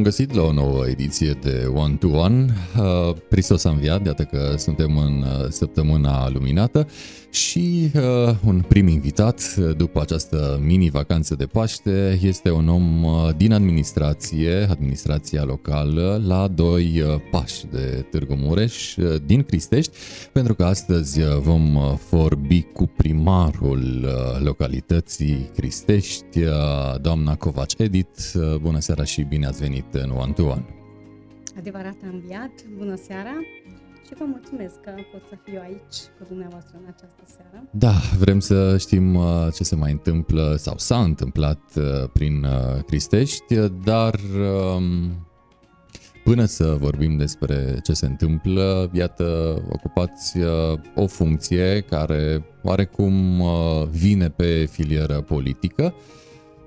Bun găsit la o nouă ediție de One to One. Uh, Hristos a înviat, iată că suntem în uh, săptămâna luminată și uh, un prim invitat după această mini-vacanță de Paște este un om din administrație, administrația locală, la doi pași de Târgu Mureș, din Cristești, pentru că astăzi vom vorbi cu primarul localității Cristești, doamna Covaci Edit. Bună seara și bine ați venit în One to One. Adevărat înviat, bună seara și vă mulțumesc că pot să fiu aici cu dumneavoastră în această seară. Da, vrem să știm uh, ce se mai întâmplă sau s-a întâmplat uh, prin uh, Cristești, dar um, până să vorbim despre ce se întâmplă, iată, ocupați o funcție care oarecum vine pe filieră politică,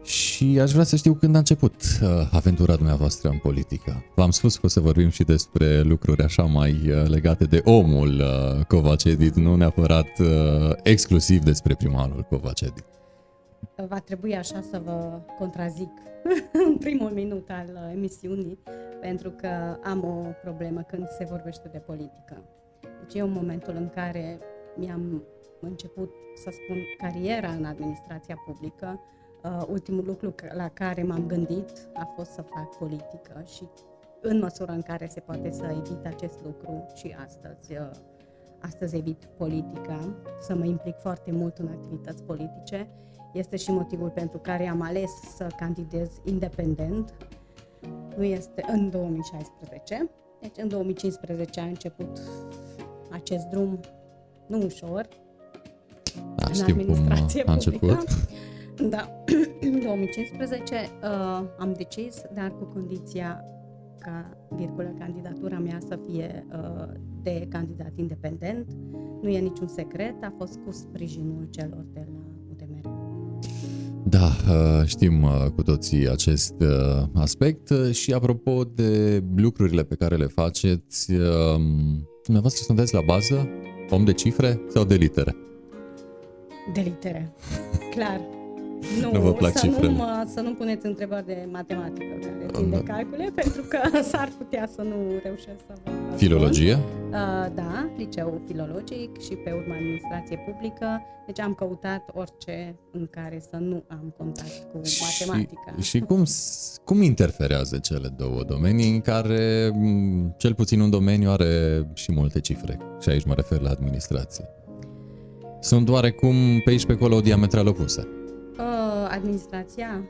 și aș vrea să știu când a început uh, aventura dumneavoastră în politică. V-am spus că o să vorbim și despre lucruri așa mai uh, legate de omul uh, Covacedit, nu neapărat exclusiv despre primarul Covacedit. Va trebui așa să vă contrazic în primul minut al emisiunii, pentru că am o problemă când se vorbește de politică. Deci e un momentul în care mi-am început, să spun, cariera în administrația publică, uh, ultimul lucru la care m-am gândit a fost să fac politică și în măsura în care se poate să evit acest lucru și astăzi, uh, astăzi evit politica, să mă implic foarte mult în activități politice. Este și motivul pentru care am ales să candidez independent. Nu este în 2016. Deci în 2015 a început acest drum nu ușor, da, în administrație cum a publică. început. Da, în 2015 uh, am decis, dar cu condiția ca, virgulă, candidatura mea să fie uh, de candidat independent. Nu e niciun secret, a fost cu sprijinul celor de la UTMR. Da, uh, știm uh, cu toții acest uh, aspect și apropo de lucrurile pe care le faceți, dumneavoastră sunteți la bază om de cifre sau de litere? De litere, clar. Nu, nu vă plac să cifrele. Nu mă, să nu puneți întrebări de matematică care țin de calcule, pentru că s-ar putea să nu reușesc să vă Filologie? Uh, da, liceu filologic și pe urmă administrație publică. Deci am căutat orice în care să nu am contact cu și, matematica. Și cum, cum interferează cele două domenii în care cel puțin un domeniu are și multe cifre? Și aici mă refer la administrație. Sunt oarecum pe aici pe acolo diametral opuse administrația?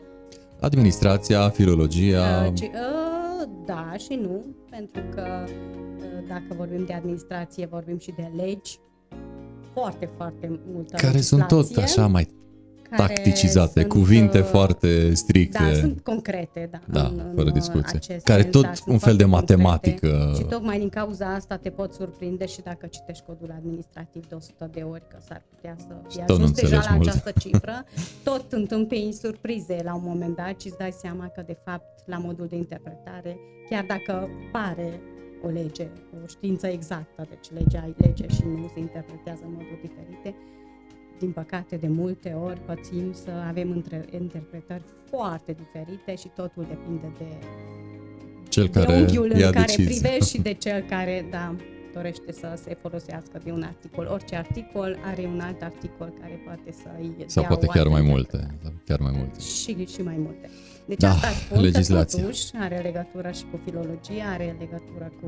Administrația, filologia... Uh, ci, uh, da și nu, pentru că uh, dacă vorbim de administrație, vorbim și de legi, foarte, foarte multă Care sunt tot așa mai tacticizate, sunt, cuvinte uh, foarte stricte. Da, sunt concrete, da. Da, în, fără discuție. Care sens, tot da, un fel de matematică. Concrete. Și tocmai din cauza asta te pot surprinde și dacă citești codul administrativ de 100 de ori, că s-ar putea să fie ajuns deja la mult. această cifră, tot întâmpini surprize la un moment dat și îți dai seama că de fapt la modul de interpretare, chiar dacă pare o lege, o știință exactă, deci legea e lege și nu se interpretează în moduri diferite, din păcate, de multe ori pățim să avem între, interpretări foarte diferite și totul depinde de, cel de care unghiul în care privești și de cel care, da, dorește să se folosească de un articol. Orice articol are un alt articol care poate să îi Sau poate chiar mai multe. Chiar mai multe. Și, și mai multe. Deci da, asta spun legislația. că totuși are legătură și cu filologia, are legătură cu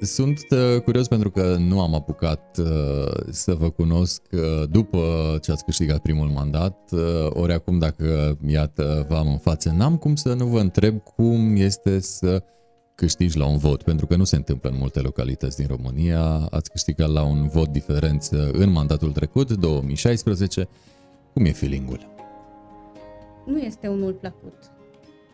sunt uh, curios pentru că nu am apucat uh, să vă cunosc uh, după ce ați câștigat primul mandat, ori acum dacă, iată, v-am în față, n-am cum să nu vă întreb cum este să câștigi la un vot, pentru că nu se întâmplă în multe localități din România. Ați câștigat la un vot diferență în mandatul trecut, 2016. Cum e feeling-ul? Nu este unul plăcut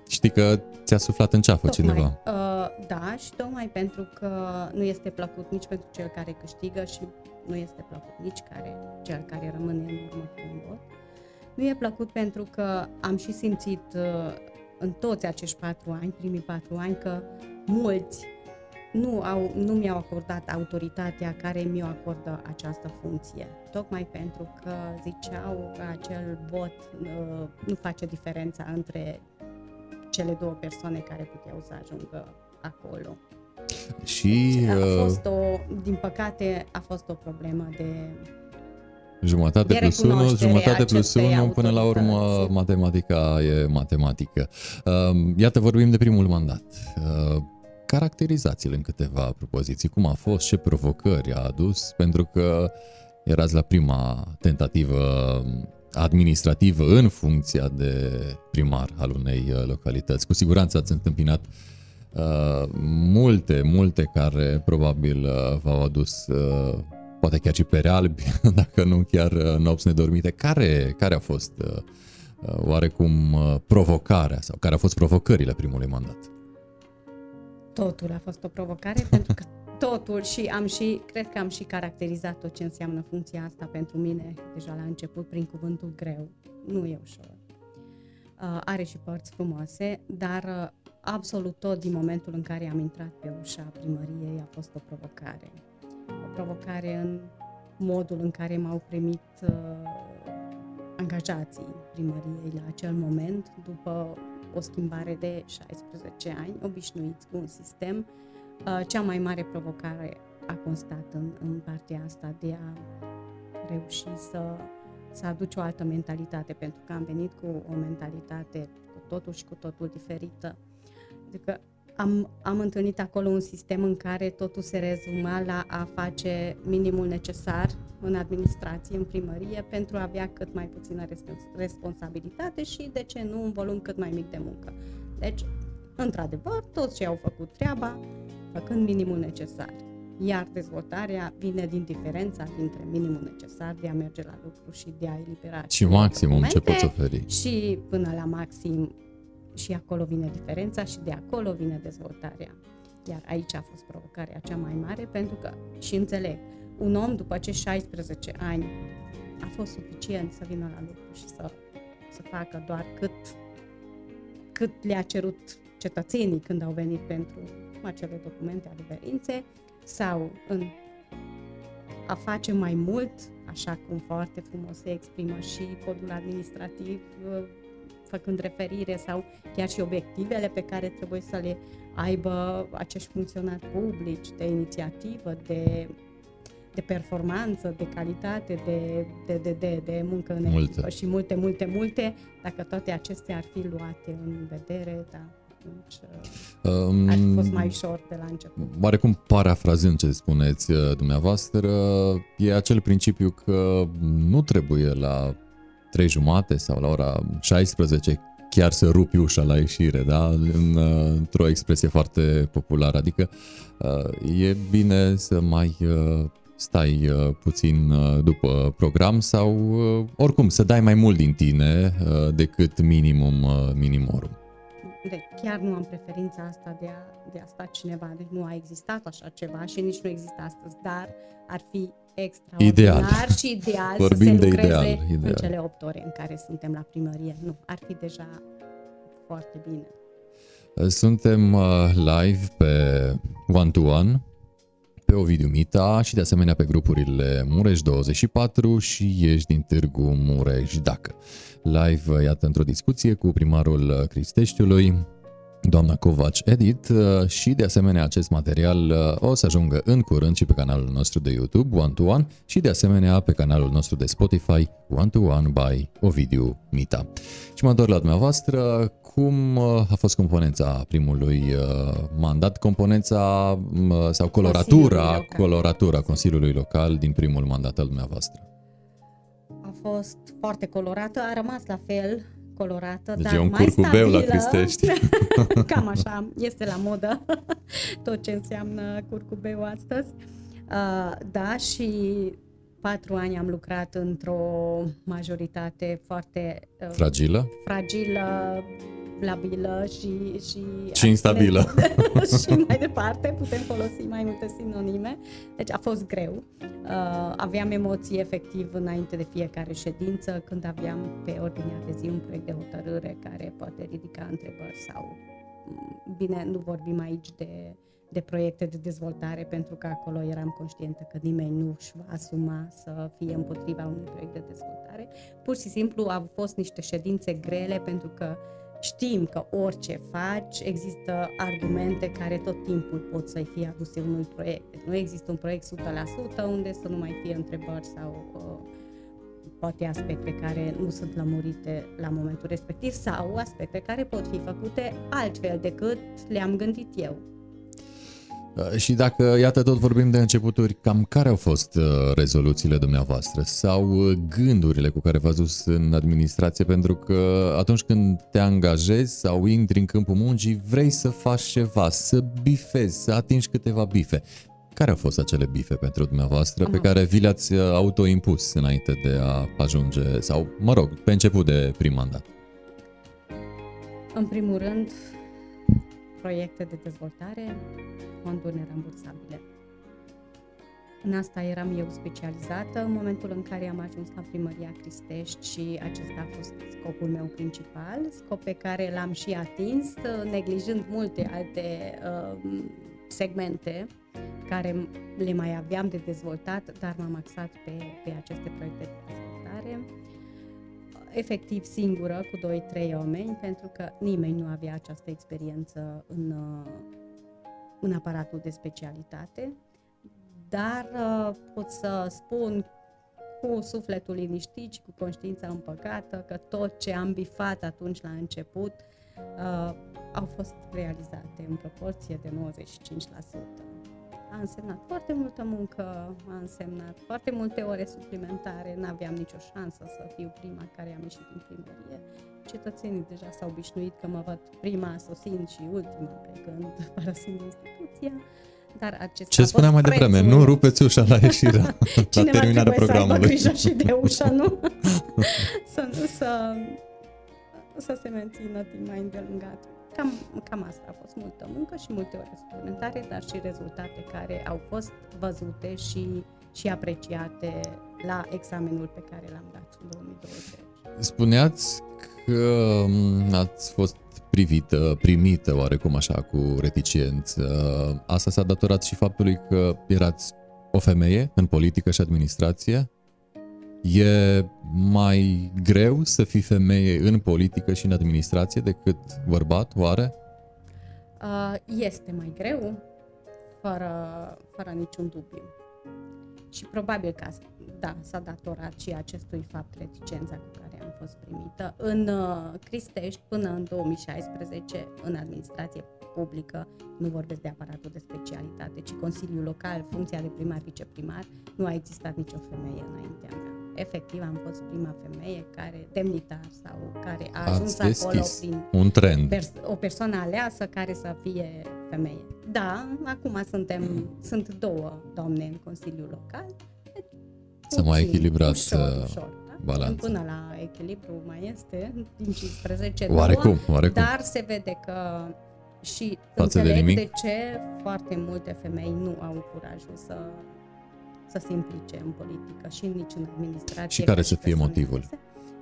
Știi că ți-a suflat în ceafă tocmai, cineva. Uh, da, și tocmai pentru că nu este plăcut nici pentru cel care câștigă și nu este plăcut nici care, cel care rămâne în urmă cu un vot. Nu e plăcut pentru că am și simțit uh, în toți acești patru ani, primii patru ani, că mulți nu, au, nu mi-au acordat autoritatea care mi-o acordă această funcție. Tocmai pentru că ziceau că acel vot uh, nu face diferența între cele două persoane care puteau să ajungă acolo. Și A uh, fost o, din păcate, a fost o problemă de jumătate de plus 1, recunoaștere jumătate a plus acestei 1, până la urmă autorități. matematica e matematică. Uh, Iată, vorbim de primul mandat. Uh, Caracterizați-l în câteva propoziții. Cum a fost, ce provocări a adus, pentru că erați la prima tentativă administrativă în funcția de primar al unei uh, localități. Cu siguranță ați întâmpinat uh, multe, multe care probabil uh, v-au adus uh, poate chiar și pe realbi, dacă nu chiar uh, nopți nedormite. Care, care a fost uh, uh, oarecum uh, provocarea sau care au fost provocările primului mandat? Totul a fost o provocare pentru că totul și am și, cred că am și caracterizat tot ce înseamnă funcția asta pentru mine deja la început prin cuvântul greu. Nu e ușor. Uh, are și părți frumoase, dar uh, absolut tot din momentul în care am intrat pe ușa primăriei a fost o provocare. O provocare în modul în care m-au primit uh, angajații primăriei la acel moment, după o schimbare de 16 ani, obișnuiți cu un sistem. Uh, Cea mai mare provocare a constat în, în partea asta de a reuși să, să aduci o altă mentalitate, pentru că am venit cu o mentalitate cu totul și cu totul diferită. Adică am, am întâlnit acolo un sistem în care totul se rezuma la a face minimul necesar în administrație, în primărie, pentru a avea cât mai puțină respons- responsabilitate și, de ce nu, un volum cât mai mic de muncă. Deci, într-adevăr, toți ce au făcut treaba, făcând minimul necesar. Iar dezvoltarea vine din diferența dintre minimul necesar de a merge la lucru și de a elibera Și acele maximum ce documente poți oferi? și până la maxim și acolo vine diferența și de acolo vine dezvoltarea. Iar aici a fost provocarea cea mai mare pentru că, și înțeleg, un om după ce 16 ani a fost suficient să vină la lucru și să, să facă doar cât, cât le-a cerut cetățenii când au venit pentru acele documente adeverințe sau în a face mai mult, așa cum foarte frumos se exprimă și codul administrativ, uh, făcând referire sau chiar și obiectivele pe care trebuie să le aibă acești funcționari publici, de inițiativă, de, de performanță, de calitate, de, de, de, de, de muncă în Multe. echipă și multe, multe, multe, dacă toate acestea ar fi luate în vedere, da, atunci uh, Um, ar fi fost mai ușor de la început. Oarecum parafrazând ce spuneți uh, dumneavoastră, e acel principiu că nu trebuie la 3 jumate sau la ora 16 chiar să rupi ușa la ieșire, da? În, uh, într-o expresie foarte populară. Adică uh, e bine să mai uh, stai uh, puțin uh, după program sau uh, oricum să dai mai mult din tine uh, decât minimum uh, minimorum. Deci chiar nu am preferința asta de a, de a sta cineva, deci nu a existat așa ceva și nici nu există astăzi, dar ar fi extraordinar Ideal. și ideal Vorbim să se de lucreze ideal, în ideal. cele 8 ore în care suntem la primărie. Nu, ar fi deja foarte bine. Suntem uh, live pe One to One, pe Ovidiu Mita și de asemenea pe grupurile Mureș24 și Ești din Târgu Mureș Dacă. Live, uh, iată, într-o discuție cu primarul uh, Cristeștiului, doamna Covaci Edit uh, și de asemenea acest material uh, o să ajungă în curând și pe canalul nostru de YouTube One to One și de asemenea pe canalul nostru de Spotify One to One by Ovidiu Mita. Și mă întorc la dumneavoastră, cum uh, a fost componența primului uh, mandat, componența uh, sau coloratura, Consiliului local. coloratura Consiliului Local din primul mandat al dumneavoastră? A fost foarte colorată, a rămas la fel colorată, Deci dar e un mai curcubeu la stabilă. Cristești. Cam așa, este la modă tot ce înseamnă curcubeu astăzi. Uh, da, și patru ani am lucrat într-o majoritate foarte uh, Fragilă? fragilă, labilă și... Și, Și instabilă. și mai departe, putem folosi mai multe sinonime. Deci a fost greu. Uh, aveam emoții efectiv înainte de fiecare ședință, când aveam pe ordinea de zi un proiect de hotărâre care poate ridica întrebări sau... m, Bine, nu vorbim aici de de proiecte de dezvoltare, pentru că acolo eram conștientă că nimeni nu își va asuma să fie împotriva unui proiect de dezvoltare. Pur și simplu au fost niște ședințe grele pentru că Știm că orice faci, există argumente care tot timpul pot să-i fie aduse unui proiect. Deci nu există un proiect 100% unde să nu mai fie întrebări sau uh, poate aspecte care nu sunt lămurite la momentul respectiv sau aspecte care pot fi făcute altfel decât le-am gândit eu. Uh, și dacă, iată, tot vorbim de începuturi, cam care au fost uh, rezoluțiile dumneavoastră sau uh, gândurile cu care v-ați dus în administrație? Pentru că atunci când te angajezi sau intri în câmpul muncii, vrei să faci ceva, să bifezi, să atingi câteva bife. Care au fost acele bife pentru dumneavoastră Am pe care vi le-ați autoimpus înainte de a ajunge, sau, mă rog, pe început de prim mandat? În primul rând, proiecte de dezvoltare, fonduri nerambursabile. În asta eram eu specializată în momentul în care am ajuns la primăria Cristești și acesta a fost scopul meu principal, scop pe care l-am și atins, neglijând multe alte uh, segmente care le mai aveam de dezvoltat, dar m-am axat pe, pe aceste proiecte de dezvoltare efectiv singură cu 2-3 oameni, pentru că nimeni nu avea această experiență în, uh, în aparatul de specialitate, dar uh, pot să spun cu sufletul liniștit și cu conștiința împăcată că tot ce am bifat atunci la început uh, au fost realizate în proporție de 95% a însemnat foarte multă muncă, a însemnat foarte multe ore suplimentare, n-aveam nicio șansă să fiu prima care am ieșit din primărie. Cetățenii deja s-au obișnuit că mă văd prima sosind și ultima plecând, părăsind instituția. Dar acest Ce spuneam mai devreme, nu rupeți ușa la ieșirea, la terminarea programului. Să și de ușa, nu? să, să, să se mențină timp mai îndelungat. Cam, cam asta a fost multă muncă și multe ore suplimentare, dar și rezultate care au fost văzute și, și apreciate la examenul pe care l-am dat în 2020. Spuneați că mm, ați fost privită, primită oarecum așa cu reticență. Asta s-a datorat și faptului că erați o femeie în politică și administrație? E mai greu să fii femeie în politică și în administrație decât bărbat, oare? Uh, este mai greu, fără, fără niciun dubiu. Și probabil că da, s-a datorat și acestui fapt reticența cu care am fost primită. În uh, Cristești, până în 2016, în administrație publică, nu vorbesc de aparatul de specialitate, ci Consiliul Local, funcția de primar, viceprimar, nu a existat nicio femeie înaintea mea efectiv am fost prima femeie care, demnitar sau care a ajuns Ați acolo prin un trend. Pers- o persoană aleasă care să fie femeie. Da, acum suntem, sunt două doamne în Consiliul Local. Să mai echilibrat ușor, uh, ușor, da? balanța. Până la echilibru mai este, din 15 oarecum, oarecum. dar se vede că și Față înțeleg de, de ce foarte multe femei nu au curajul să să se implice în politică și nici în administrație. Și care să fie motivul?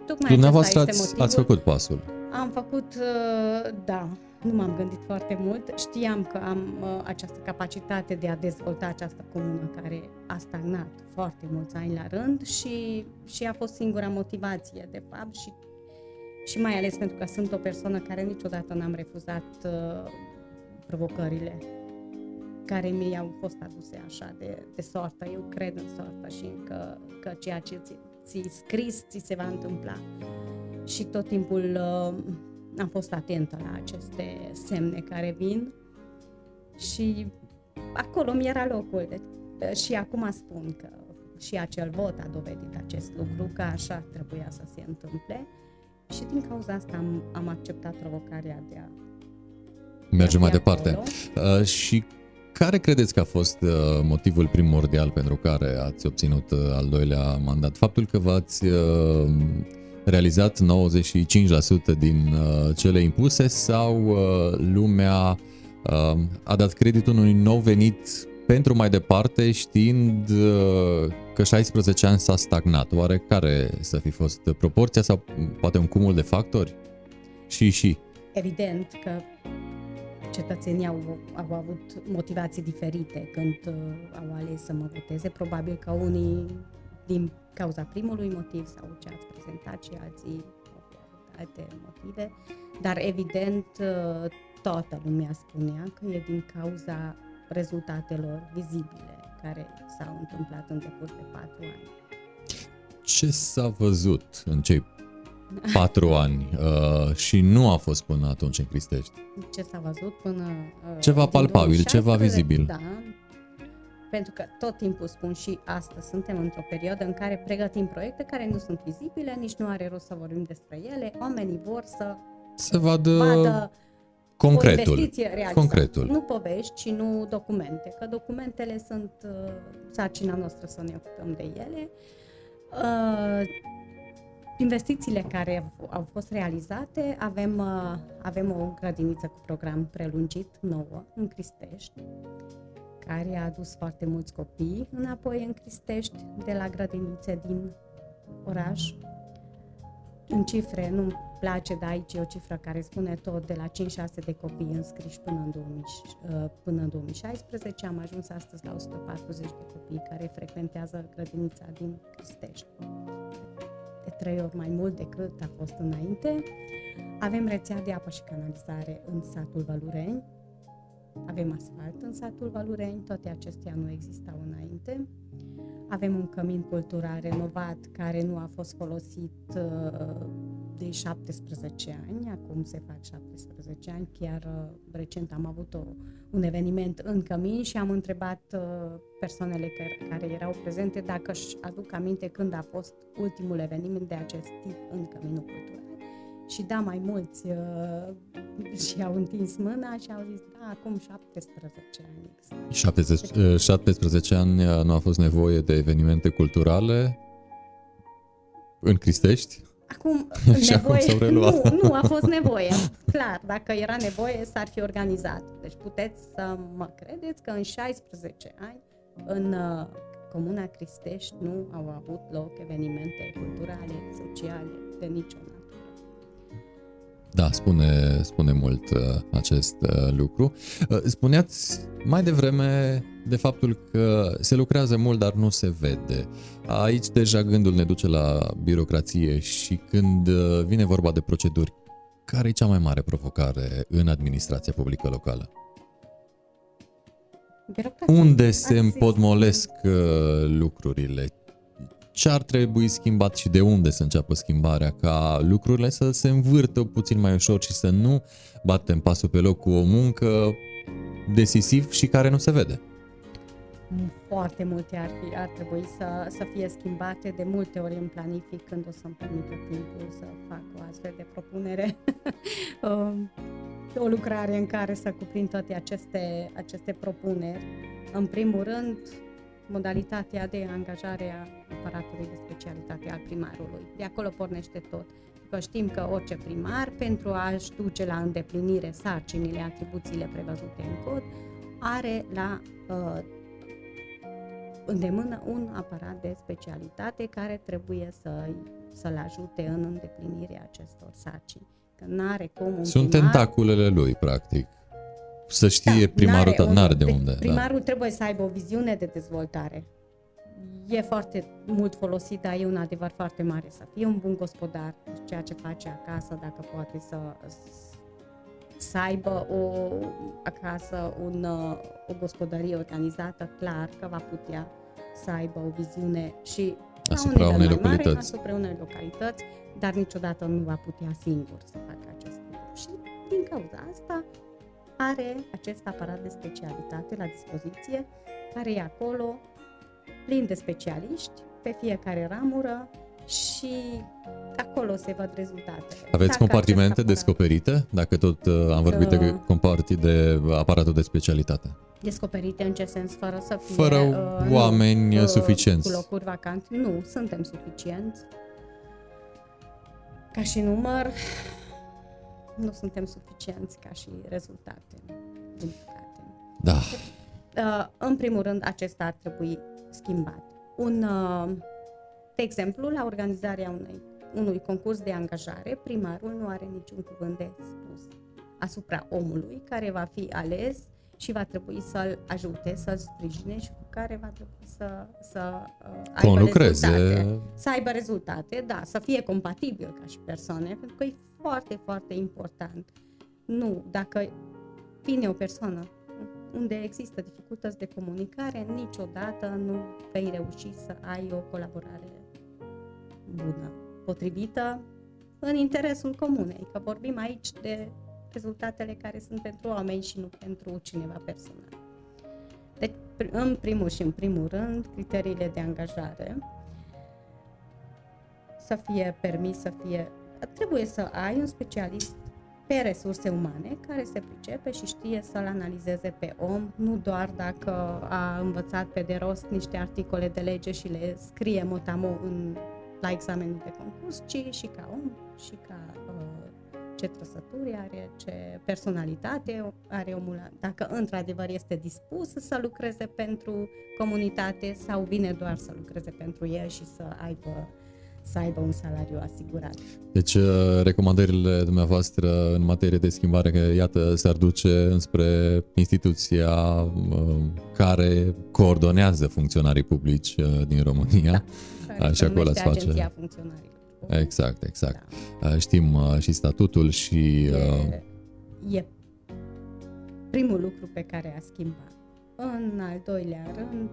Tocmai Dumneavoastră ați, motivul. ați făcut pasul. Am făcut, uh, da, nu m-am gândit foarte mult. Știam că am uh, această capacitate de a dezvolta această comună care a stagnat foarte mulți ani la rând și, și a fost singura motivație, de fapt, și, și mai ales pentru că sunt o persoană care niciodată n-am refuzat uh, provocările care mi-au fost aduse așa de, de soartă. Eu cred în soartă și că, că ceea ce ți, ți scris ți se va întâmpla. Și tot timpul uh, am fost atentă la aceste semne care vin și acolo mi era locul. De, uh, și acum spun că și acel vot a dovedit acest lucru, că așa trebuia să se întâmple și din cauza asta am, am acceptat provocarea de a merge mai departe. Uh, și care credeți că a fost uh, motivul primordial pentru care ați obținut uh, al doilea mandat? Faptul că v-ați uh, realizat 95% din cele impuse sau lumea a dat creditul unui nou venit pentru mai departe știind că 16 ani s-a stagnat? Oare care să fi fost proporția sau poate un cumul de factori? Și și. Evident că cetățenii au, au avut motivații diferite când uh, au ales să mă voteze. Probabil că unii din cauza primului motiv sau ce ați prezentat și alții au avut alte motive, dar evident uh, toată lumea spunea că e din cauza rezultatelor vizibile care s-au întâmplat în decurs de patru ani. Ce s-a văzut în cei patru ani uh, și nu a fost până atunci în Cristești? Ce s-a văzut până... Uh, ceva palpabil, ceva vizibil. Da, pentru că tot timpul spun și astăzi suntem într-o perioadă în care pregătim proiecte care nu sunt vizibile, nici nu are rost să vorbim despre ele, oamenii vor să se vadă, vadă concretul. O investiție realizată. Concretul. Nu povești, ci nu documente, că documentele sunt uh, sarcina noastră să ne ocupăm de ele. Uh, investițiile care au fost realizate, avem, uh, avem o grădiniță cu program prelungit, nouă, în Cristești, care a adus foarte mulți copii înapoi în Cristești, de la grădinițe din oraș. În cifre, nu place, dar aici e o cifră care spune tot, de la 5-6 de copii înscriși până în, 2000, uh, până în 2016, am ajuns astăzi la 140 de copii care frecventează grădinița din Cristești. De trei ori mai mult decât a fost înainte. Avem rețea de apă și canalizare în satul Valureni, avem asfalt în satul Valureni, toate acestea nu existau înainte. Avem un cămin cultural renovat care nu a fost folosit uh, de 17 ani, acum se fac 17 ani, chiar uh, recent am avut o, un eveniment în cămin și am întrebat uh, persoanele care, care erau prezente dacă își aduc aminte când a fost ultimul eveniment de acest tip în căminul cultural. Și da, mai mulți uh, și-au întins mâna și au zis, da, acum 17 ani. Exact. 17, 17 ani uh, nu a fost nevoie de evenimente culturale în Cristești? Acum, și nevoie, acum s-au reluat. Nu, nu a fost nevoie. Clar, dacă era nevoie, s-ar fi organizat. Deci puteți să mă credeți că în 16 ani, în uh, Comuna Cristești, nu au avut loc evenimente culturale, sociale, de niciun da, spune, spune mult uh, acest uh, lucru. Uh, spuneați mai devreme de faptul că se lucrează mult, dar nu se vede. Aici deja gândul ne duce la birocrație și când uh, vine vorba de proceduri, care e cea mai mare provocare în administrația publică locală? Birocrație. Unde se împodmolesc uh, lucrurile? Ce ar trebui schimbat și de unde să înceapă schimbarea ca lucrurile să se învârtă puțin mai ușor și să nu batem pasul pe loc cu o muncă decisiv și care nu se vede. Foarte multe ar, fi, ar trebui să, să fie schimbate. De multe ori în planific, când o să-mi permită timpul să fac o astfel de propunere, o lucrare în care să cuprind toate aceste, aceste propuneri. În primul rând, modalitatea de angajare a aparatului de specialitate al primarului. De acolo pornește tot. Că știm că orice primar, pentru a-și duce la îndeplinire sarcinile, atribuțiile prevăzute în cod, are la uh, îndemână un aparat de specialitate care trebuie să, să-l ajute în îndeplinirea acestor sarcini. Că n-are cum un Sunt primar... tentaculele lui, practic să știe da, primarul, n-are, n-are de unde. Da. Primarul da. trebuie să aibă o viziune de dezvoltare. E foarte mult folosit, dar e un adevăr foarte mare să fie un bun gospodar, ceea ce face acasă, dacă poate să, să aibă o, acasă un, o gospodărie organizată, clar că va putea să aibă o viziune și asupra unei localități. Mare, asupra unei localități, dar niciodată nu va putea singur să facă acest lucru. Și din cauza asta are acest aparat de specialitate la dispoziție, care e acolo, plin de specialiști, pe fiecare ramură și acolo se văd rezultatele. Aveți Dacă compartimente descoperite? Dacă tot uh, am vorbit uh, de comparti de aparatul de specialitate. Descoperite în ce sens? Fără să fie... Fără uh, oameni nu, suficienți. Cu locuri vacante? Nu, suntem suficienți. Ca și număr, nu suntem suficienți ca și rezultate, din păcate. Da. Uh, în primul rând, acesta ar trebui schimbat. Un, uh, de exemplu, la organizarea unei, unui concurs de angajare, primarul nu are niciun cuvânt de spus asupra omului care va fi ales și va trebui să-l ajute, să-l sprijine și cu care va trebui să, să uh, aibă Conlucreze. rezultate. Să aibă rezultate, da, să fie compatibil ca și persoane, pentru că e foarte, foarte important. Nu, dacă vine o persoană unde există dificultăți de comunicare, niciodată nu vei reuși să ai o colaborare bună, potrivită în interesul comunei, că vorbim aici de rezultatele care sunt pentru oameni și nu pentru cineva personal. Deci, în primul și în primul rând, criteriile de angajare să fie permis, să fie... Trebuie să ai un specialist pe resurse umane care se pricepe și știe să-l analizeze pe om, nu doar dacă a învățat pe de rost niște articole de lege și le scrie motamo în, la examenul de concurs, ci și ca om și ca uh, ce trăsături are, ce personalitate are omul, dacă într-adevăr este dispus să lucreze pentru comunitate sau vine doar să lucreze pentru el și să aibă să aibă un salariu asigurat. Deci, uh, recomandările dumneavoastră în materie de schimbare, că iată, s-ar duce înspre instituția uh, care coordonează funcționarii publici uh, din România. Da, Așa acolo ați face. Agenția Funcționarilor. Exact, exact. Da. Știm și statutul și... E, e primul lucru pe care a schimbat. În al doilea rând,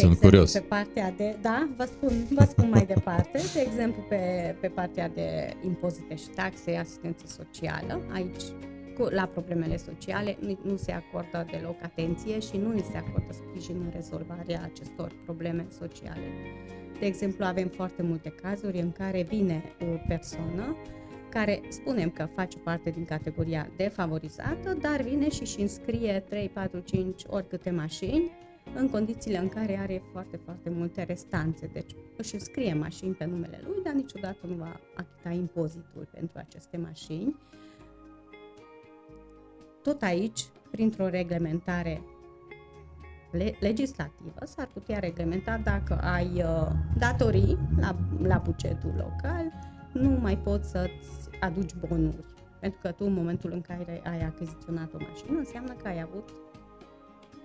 Sunt exemplu, curios. Pe partea de, da, vă spun, vă spun mai departe. De exemplu, pe, pe partea de impozite și taxe, asistență socială, aici cu, la problemele sociale nu, nu se acordă deloc atenție și nu ni se acordă sprijin în rezolvarea acestor probleme sociale. De exemplu, avem foarte multe cazuri în care vine o persoană care spunem că face parte din categoria defavorizată, dar vine și își înscrie 3, 4, 5 ori câte mașini în condițiile în care are foarte, foarte multe restanțe. Deci își scrie mașini pe numele lui, dar niciodată nu va achita impozitul pentru aceste mașini. Tot aici, printr-o reglementare legislativă, s-ar putea reglementa dacă ai uh, datorii la, la bugetul local, nu mai poți să-ți aduci bonuri. Pentru că tu, în momentul în care ai achiziționat o mașină, înseamnă că ai avut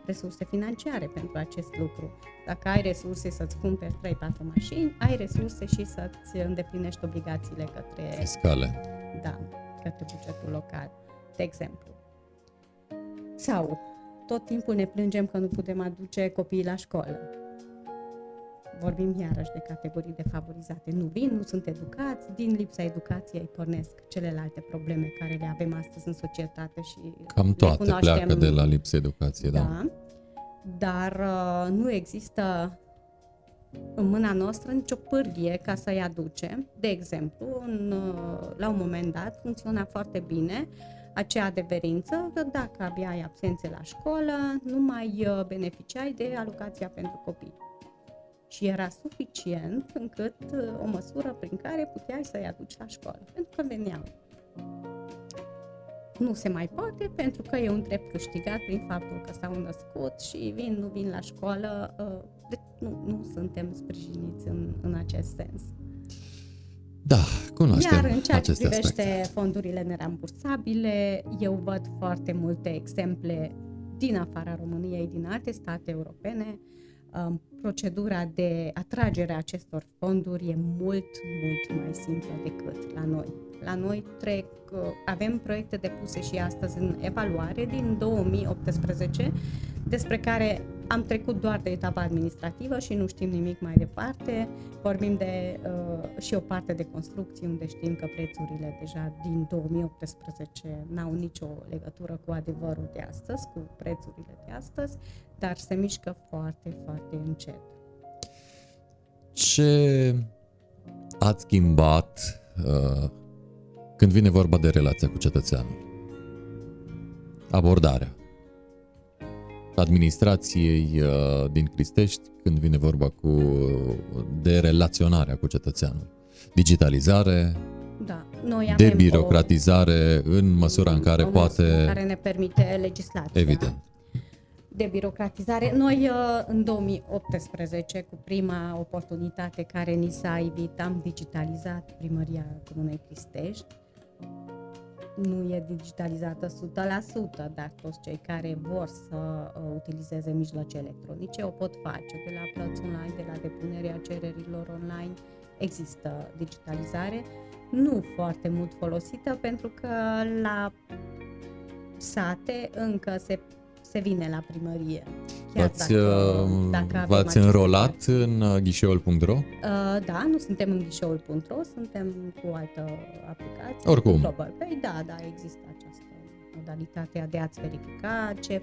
resurse financiare pentru acest lucru. Dacă ai resurse să-ți cumperi 3-4 mașini, ai resurse și să-ți îndeplinești obligațiile către... Fiscale. Da, către bugetul local, de exemplu. Sau tot timpul ne plângem că nu putem aduce copiii la școală. Vorbim iarăși de categorii defavorizate. Nu vin, nu sunt educați, din lipsa educației pornesc celelalte probleme care le avem astăzi în societate și Cam toate pleacă de la lipsa educației, da. da. Dar uh, nu există în mâna noastră nicio pârghie ca să-i aducem. De exemplu, în, uh, la un moment dat funcționa foarte bine acea adeverință că dacă abia ai absențe la școală, nu mai uh, beneficiai de alocația pentru copii și era suficient încât uh, o măsură prin care puteai să-i aduci la școală, pentru că veneau. Nu se mai poate pentru că e un drept câștigat prin faptul că s-au născut și vin, nu vin la școală, uh, deci nu, nu suntem sprijiniți în, în acest sens. Da, cunoaștem Iar în ceea ce privește aspecte. fondurile nerambursabile, eu văd foarte multe exemple din afara României, din alte state europene, um, procedura de atragere a acestor fonduri e mult, mult mai simplă decât la noi. La noi trec, uh, avem proiecte depuse și astăzi în evaluare din 2018, despre care am trecut doar de etapa administrativă și nu știm nimic mai departe. Vorbim de uh, și o parte de construcții unde știm că prețurile deja din 2018 n-au nicio legătură cu adevărul de astăzi, cu prețurile de astăzi, dar se mișcă foarte, foarte încet. Ce ați schimbat uh, când vine vorba de relația cu cetățeanul? Abordarea administrației uh, din Cristești când vine vorba cu de relaționarea cu cetățeanul. Digitalizare, da. Noi avem debirocratizare o, în măsura în care poate... care ne permite legislația. Evident. De birocratizare. Noi uh, în 2018, cu prima oportunitate care ni s-a evit, am digitalizat primăria Comunei Cristești. Nu e digitalizată 100%, dar toți cei care vor să uh, utilizeze mijloace electronice o pot face, de la plăți online, de la depunerea cererilor online, există digitalizare, nu foarte mult folosită pentru că la sate încă se, se vine la primărie. V-ați, dacă, dacă v-ați înrolat în uh, ghișeul.ro? Uh, da, nu suntem în ghișeul.ro, suntem cu altă aplicație. Oricum. Global Pay, da, da, există această modalitate de a-ți verifica ce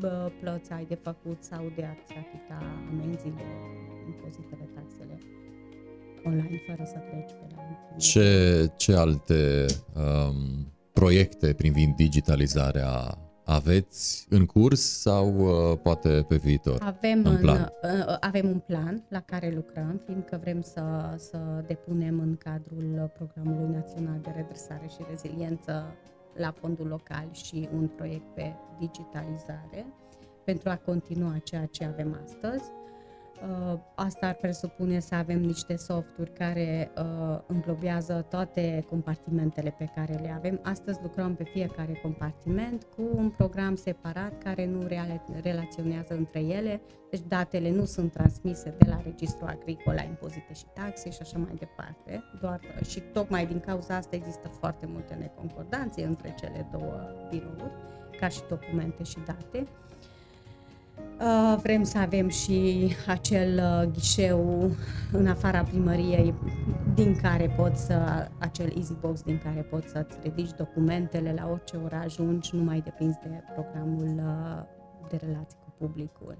bă, plăți ai de făcut sau de a-ți achita amenziile, impozitele, taxele online fără să treci pe la Ce, ce alte um, proiecte privind digitalizarea aveți în curs sau uh, poate pe viitor? Avem, în plan? În, uh, avem un plan la care lucrăm, fiindcă vrem să, să depunem în cadrul Programului Național de Redresare și Reziliență la fondul local și un proiect pe digitalizare pentru a continua ceea ce avem astăzi. Uh, asta ar presupune să avem niște softuri care uh, înglobează toate compartimentele pe care le avem. Astăzi lucrăm pe fiecare compartiment cu un program separat care nu relaționează între ele, deci datele nu sunt transmise de la Registrul Agricol la impozite și taxe și așa mai departe. Doar, și tocmai din cauza asta există foarte multe neconcordanțe între cele două birouri, ca și documente și date. Uh, vrem să avem și acel uh, ghișeu în afara primăriei din care poți să, acel easy box din care poți să-ți ridici documentele la orice oră ajungi, nu mai depinzi de programul uh, de relații cu publicul.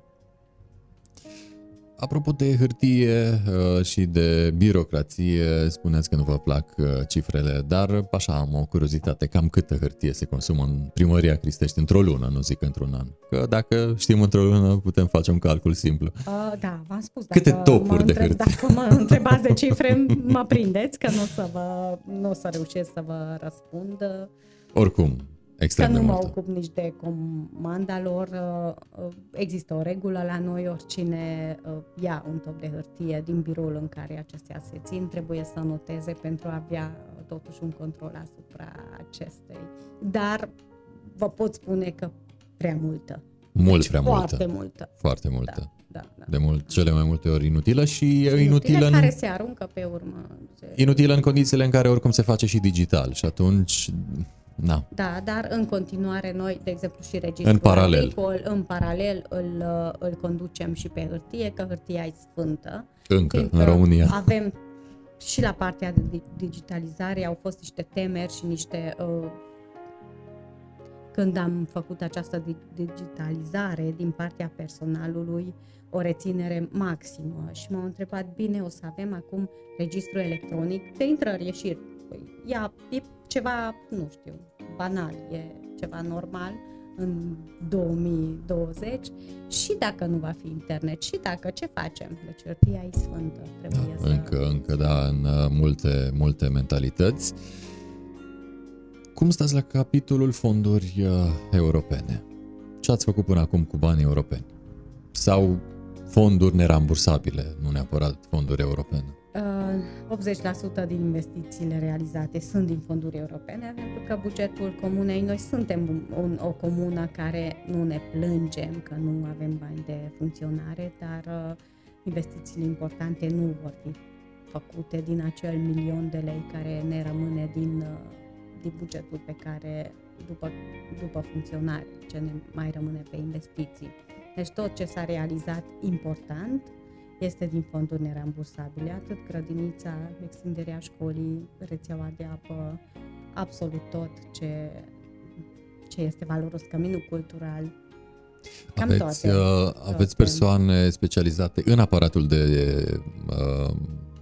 Apropo de hârtie uh, și de birocrație, spuneți că nu vă plac uh, cifrele, dar așa am o curiozitate, cam câtă hârtie se consumă în primăria Cristești într-o lună, nu zic într-un an. Că dacă știm într-o lună, putem face un calcul simplu. Uh, da, v-am spus. Câte topuri de hârtie? Dacă mă întrebați de cifre, mă prindeți, că nu o să, vă, nu o să reușesc să vă răspund. Oricum, Extrem că nu mă ocup nici de comanda lor. Uh, uh, există o regulă la noi, oricine uh, ia un top de hârtie din biroul în care acestea se țin, trebuie să noteze pentru a avea totuși un control asupra acestei. Dar vă pot spune că prea multă. Mult deci prea foarte multă. multă. Foarte multă. Da, da, da. De mult, cele mai multe ori inutilă și inutilă, inutilă în... care se aruncă pe urmă. Se... Inutilă în condițiile în care oricum se face și digital și atunci da. Da, dar în continuare noi, de exemplu, și registrul în paralel. agricol, în paralel îl, îl conducem și pe hârtie, că hârtia e sfântă. Încă, în România. Avem și la partea de digitalizare au fost niște temeri și niște... Uh, când am făcut această digitalizare din partea personalului, o reținere maximă și m-au întrebat, bine, o să avem acum registru electronic de intrări-ieșiri. Păi, ia, e ceva, nu știu, banal, e ceva normal în 2020 și dacă nu va fi internet și dacă ce facem? Deci hârtia e sfântă, trebuie da, să... Încă, încă, da, în uh, multe, multe mentalități. Cum stați la capitolul fonduri uh, europene? Ce ați făcut până acum cu banii europeni? Sau fonduri nerambursabile, nu neapărat fonduri europene? 80% din investițiile realizate sunt din fonduri europene, pentru că bugetul comunei, noi suntem un, o comună care nu ne plângem că nu avem bani de funcționare, dar uh, investițiile importante nu vor fi făcute din acel milion de lei care ne rămâne din, uh, din bugetul pe care, după, după funcționare, ce ne mai rămâne pe investiții. Deci tot ce s-a realizat important este din fonduri nerambursabile, atât grădinița, extinderea școlii, rețeaua de apă, absolut tot ce, ce este valoros, căminul cultural. Cam aveți, toate, uh, aveți persoane specializate în aparatul de uh,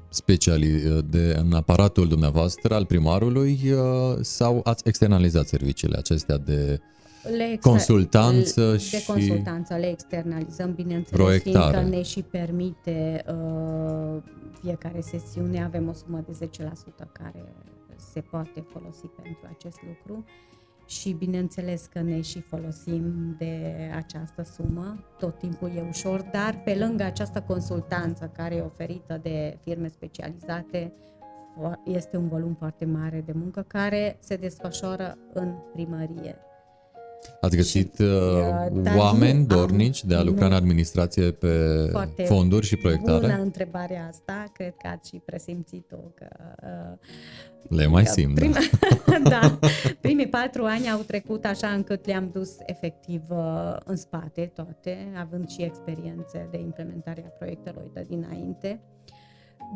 speciali, de, în aparatul dumneavoastră al primarului uh, sau ați externalizat serviciile acestea de le exter- consultanță de și... De consultanță, le externalizăm, bineînțeles, proiectare. fiindcă ne și permite uh, fiecare sesiune, avem o sumă de 10% care se poate folosi pentru acest lucru și bineînțeles că ne și folosim de această sumă, tot timpul e ușor, dar pe lângă această consultanță care e oferită de firme specializate, este un volum foarte mare de muncă care se desfășoară în primărie. Ați găsit și, uh, uh oameni dornici de a lucra nu, în administrație pe fonduri și proiectare? Bună întrebarea asta, cred că ați și presimțit-o. Că, uh, Le mai simt, prim, da. da. Primii patru ani au trecut așa încât le-am dus efectiv uh, în spate toate, având și experiențe de implementare a proiectelor de dinainte.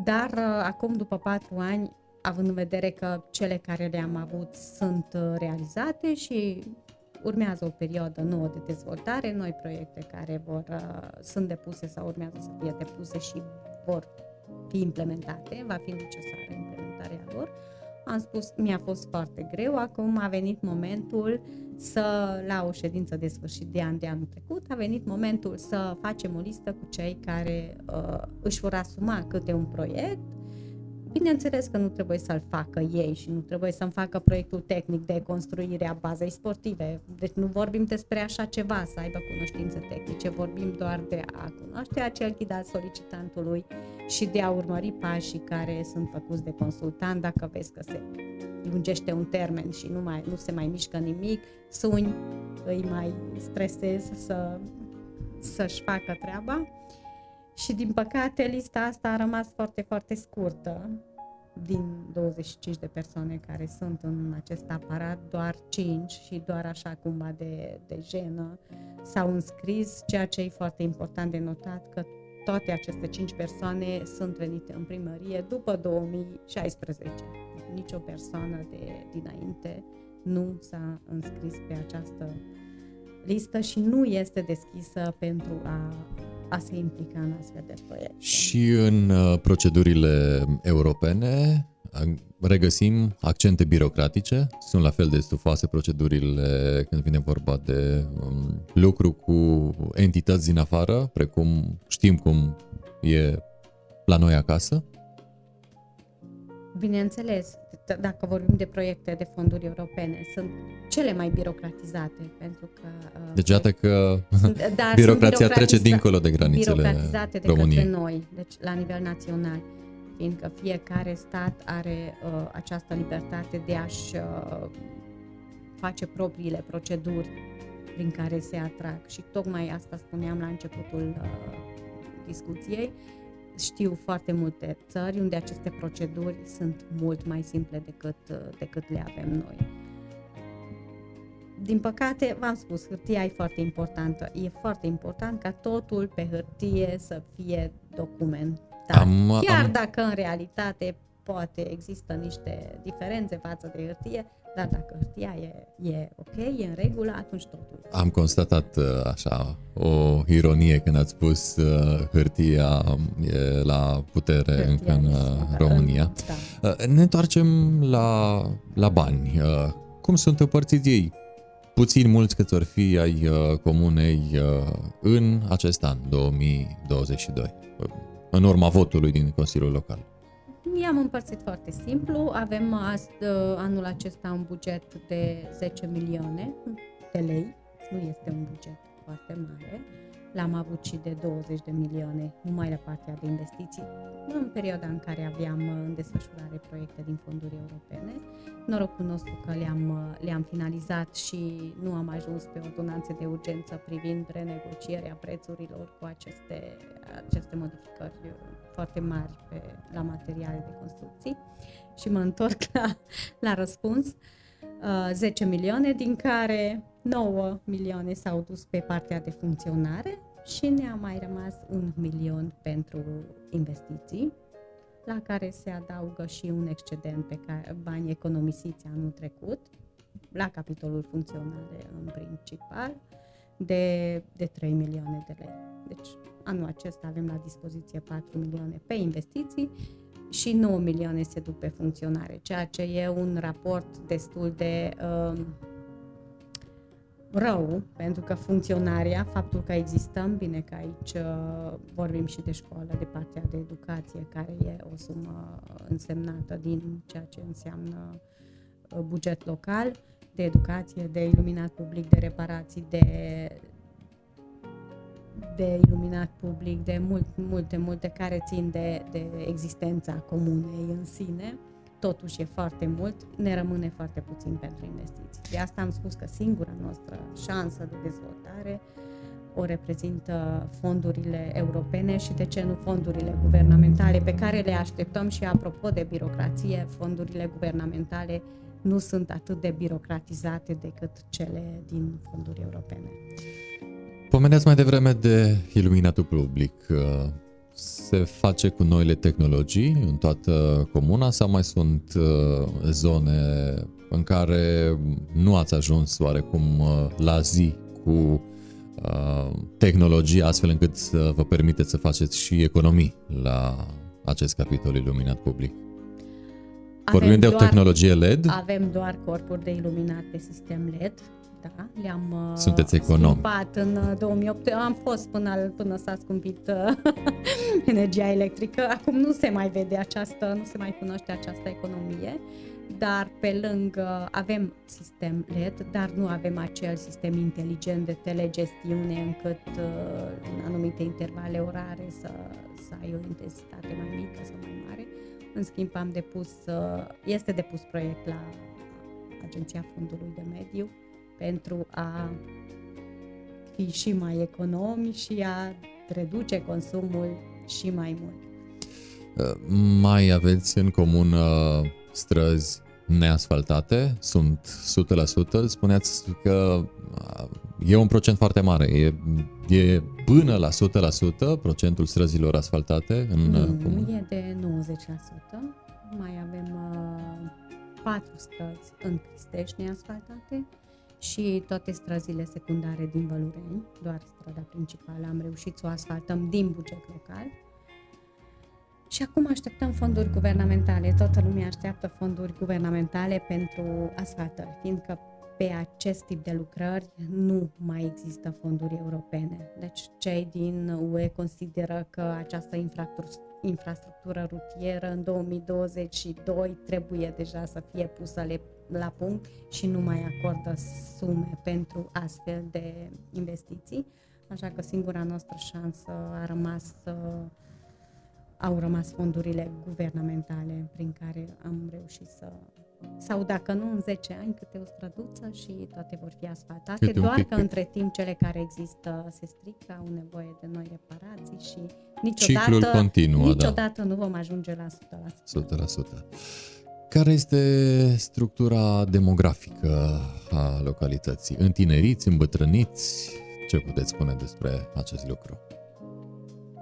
Dar uh, acum, după patru ani, având în vedere că cele care le-am avut sunt uh, realizate și urmează o perioadă nouă de dezvoltare, noi proiecte care vor, uh, sunt depuse sau urmează să fie depuse și vor fi implementate, va fi necesară implementarea lor. Am spus, mi-a fost foarte greu, acum a venit momentul să, la o ședință de sfârșit de an de anul trecut, a venit momentul să facem o listă cu cei care uh, își vor asuma câte un proiect Bineînțeles că nu trebuie să-l facă ei și nu trebuie să-mi facă proiectul tehnic de construire a bazei sportive. Deci nu vorbim despre așa ceva, să aibă cunoștințe tehnice, vorbim doar de a cunoaște acel ghid al solicitantului și de a urmări pașii care sunt făcuți de consultant. Dacă vezi că se lungește un termen și nu, mai, nu se mai mișcă nimic, suni, îi mai stresezi să, să-și facă treaba. Și din păcate lista asta a rămas foarte, foarte scurtă. Din 25 de persoane care sunt în acest aparat, doar 5 și doar așa cumva de, de jenă s-au înscris, ceea ce e foarte important de notat că toate aceste 5 persoane sunt venite în primărie după 2016. Nici o persoană de dinainte nu s-a înscris pe această listă și nu este deschisă pentru a a se implica în astfel de proiecte. Și în uh, procedurile europene regăsim accente birocratice, sunt la fel de stufoase procedurile când vine vorba de um, lucru cu entități din afară, precum știm cum e la noi acasă? Bineînțeles, dacă vorbim de proiecte de fonduri europene, sunt cele mai birocratizate pentru că... Uh, deci iată că sunt, da, birocrația trece dincolo de granițele birocratizate de României. către noi, deci la nivel național, fiindcă fiecare stat are uh, această libertate de a-și uh, face propriile proceduri prin care se atrag și tocmai asta spuneam la începutul uh, discuției, știu foarte multe țări unde aceste proceduri sunt mult mai simple decât, decât le avem noi. Din păcate, v-am spus, hârtia e foarte importantă. E foarte important ca totul pe hârtie să fie documentat. Am, Chiar am... dacă în realitate poate există niște diferențe față de hârtie, dar dacă hârtia e, e ok, e în regulă, atunci totul. Am constatat uh, așa o ironie când ați spus uh, hârtia e la putere hârtia încă în uh, România. Da. Ne întoarcem la, la bani. Cum sunt împărțiți ei? Puțin mulți câți ori fi ai comunei în acest an, 2022, în urma votului din Consiliul Local. I-am împărțit foarte simplu. Avem ast, anul acesta un buget de 10 milioane de lei. Nu este un buget foarte mare. L-am avut și de 20 de milioane numai la partea de investiții, în perioada în care aveam în desfășurare proiecte din fonduri europene. Norocul nostru că le-am, le-am finalizat și nu am ajuns pe ordonanțe de urgență privind renegocierea prețurilor cu aceste, aceste modificări foarte mari pe, la materiale de construcții. Și mă întorc la, la răspuns. Uh, 10 milioane, din care 9 milioane s-au dus pe partea de funcționare și ne-a mai rămas un milion pentru investiții, la care se adaugă și un excedent pe care bani economisiți anul trecut, la capitolul funcționare în principal, de, de 3 milioane de lei. Deci anul acesta avem la dispoziție 4 milioane pe investiții și 9 milioane se duc pe funcționare, ceea ce e un raport destul de uh, rău, pentru că funcționarea, faptul că existăm, bine că aici uh, vorbim și de școală, de partea de educație, care e o sumă însemnată din ceea ce înseamnă uh, buget local, de educație, de iluminat public, de reparații, de de iluminat public, de mult, multe, multe care țin de, de existența comunei în sine, totuși e foarte mult, ne rămâne foarte puțin pentru investiții. De asta am spus că singura noastră șansă de dezvoltare o reprezintă fondurile europene și de ce nu fondurile guvernamentale pe care le așteptăm și apropo de birocrație, fondurile guvernamentale nu sunt atât de birocratizate decât cele din fonduri europene. Pomeneați mai devreme de iluminatul public. Se face cu noile tehnologii în toată comuna sau mai sunt uh, zone în care nu ați ajuns oarecum uh, la zi cu uh, tehnologie astfel încât să vă permiteți să faceți și economii la acest capitol iluminat public? Vorbim de o tehnologie LED? Avem doar corpuri de iluminat pe sistem LED, da, le-am uh, Sunteți econom. schimbat în 2008. Uh, Am fost până, până s-a scumpit uh, energia electrică. Acum nu se mai vede această, nu se mai cunoaște această economie, dar pe lângă avem sistem LED, dar nu avem acel sistem inteligent de telegestiune încât în anumite intervale orare să, să ai o intensitate mai mică sau mai mare. În schimb, am depus, este depus proiect la Agenția Fondului de Mediu pentru a fi și mai economi și a reduce consumul și mai mult. Uh, mai aveți în comun uh, străzi neasfaltate? Sunt 100%? Spuneați că uh, e un procent foarte mare. E, e până la 100% procentul străzilor asfaltate în nu, comun? e de 90%. Mai avem uh, patru străzi în Cristești neasfaltate și toate străzile secundare din Vălureni, doar strada principală am reușit să o asfaltăm din buget local. Și acum așteptăm fonduri guvernamentale. Toată lumea așteaptă fonduri guvernamentale pentru asfaltări, fiindcă pe acest tip de lucrări nu mai există fonduri europene. Deci cei din UE consideră că această infrastructură rutieră în 2022 trebuie deja să fie pusă la punct și nu mai acordă sume pentru astfel de investiții. Așa că singura noastră șansă a rămas au rămas fondurile guvernamentale prin care am reușit să sau dacă nu în 10 ani câte o străduță și toate vor fi asfaltate, câte doar că între timp cele care există se strică, au nevoie de noi reparații și niciodată, Ciclul continuă, da. niciodată da. nu vom ajunge la 100%. 100%. Care este structura demografică a localității? Întineriți, îmbătrâniți? Ce puteți spune despre acest lucru?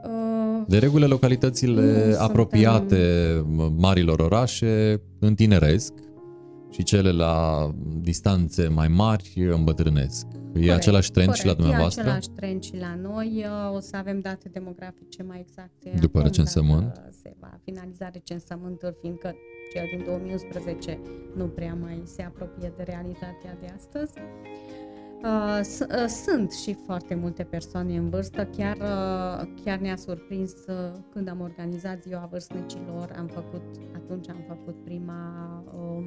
Uh, de regulă, localitățile apropiate suntem... marilor orașe întineresc și cele la distanțe mai mari îmbătrânesc. Corect, e același trend corect, și la dumneavoastră? E același trend și la noi. O să avem date demografice mai exacte. După recensământ? Se va finaliza recensământul, fiindcă cel din 2011 nu prea mai se apropie de realitatea de astăzi. Uh, uh, sunt și foarte multe persoane în vârstă, chiar, uh, chiar ne-a surprins când am organizat ziua vârstnicilor, am făcut, atunci am făcut prima um,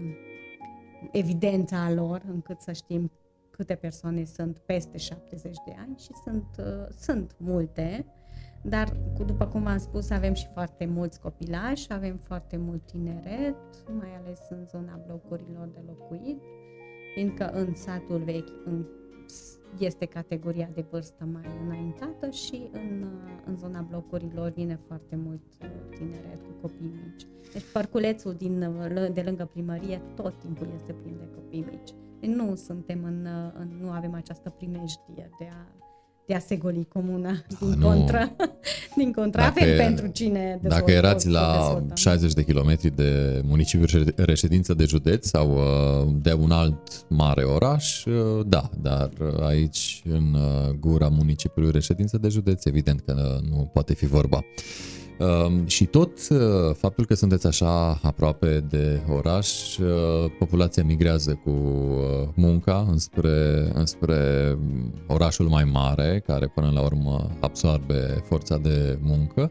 evidența a lor, încât să știm câte persoane sunt peste 70 de ani și sunt, sunt multe, dar, după cum am spus, avem și foarte mulți copilași, avem foarte mult tineret, mai ales în zona blocurilor de locuit, fiindcă în satul vechi în, este categoria de vârstă mai înaintată și în, în zona blocurilor vine foarte mult tineret cu copii mici. Deci parculețul din, de lângă primărie tot timpul este plin de copii mici. Deci nu suntem în, în nu avem această primejdie de a de a se goli comuna. Din nu. contră, din contră dacă, avem pentru cine Dacă erați la 60 de kilometri de municipiu reședință de județ sau uh, de un alt mare oraș, uh, da, dar aici în uh, gura municipiului reședință de județ, evident că nu poate fi vorba. Ehm, și tot uh, faptul că sunteți așa aproape de oraș, uh, populația migrează cu uh, munca înspre, înspre orașul mai mare, care până la urmă absorbe forța de muncă.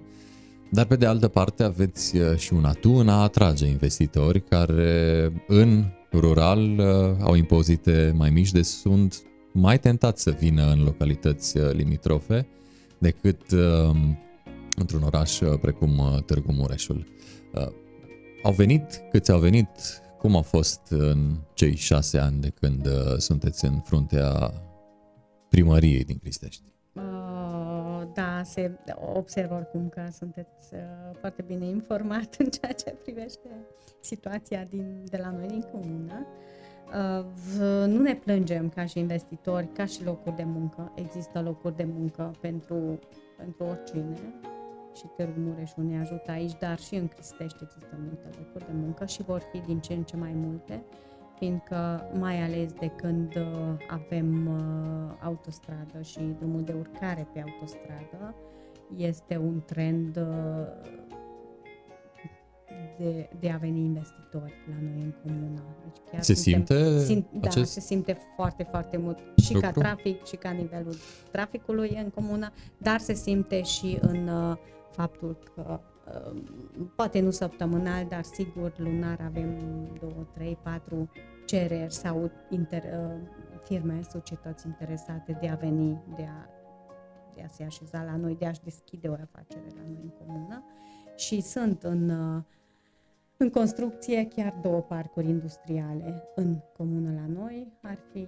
Dar pe de altă parte aveți și un atu în a atrage investitori care în rural au impozite mai mici, deci sunt mai tentați să vină în localități limitrofe decât uh, într-un oraș uh, precum uh, Târgu Mureșul. Uh, au venit, câți au venit, cum a fost în cei șase ani de când uh, sunteți în fruntea primăriei din Cristești? Uh, da, se observ oricum că sunteți uh, foarte bine informat în ceea ce privește situația din, de la noi din comună. Uh, nu ne plângem ca și investitori, ca și locuri de muncă. Există locuri de muncă pentru, pentru oricine și Târgu Mureșul ne ajută aici, dar și în Cristești există multe locuri de muncă și vor fi din ce în ce mai multe, fiindcă mai ales de când uh, avem uh, autostradă și drumul de urcare pe autostradă, este un trend uh, de, de a veni investitori la noi în comună. Deci chiar se suntem, simte sim, Da, acest se simte foarte, foarte mult și lucru? ca trafic și ca nivelul traficului în comună, dar se simte și în uh, faptul că uh, poate nu săptămânal, dar sigur lunar avem două, trei, patru cereri sau inter, uh, firme, societăți interesate de a veni, de a, de a se așeza la noi, de a-și deschide o afacere la noi în comună și sunt în, uh, în construcție chiar două parcuri industriale în comună la noi. Ar fi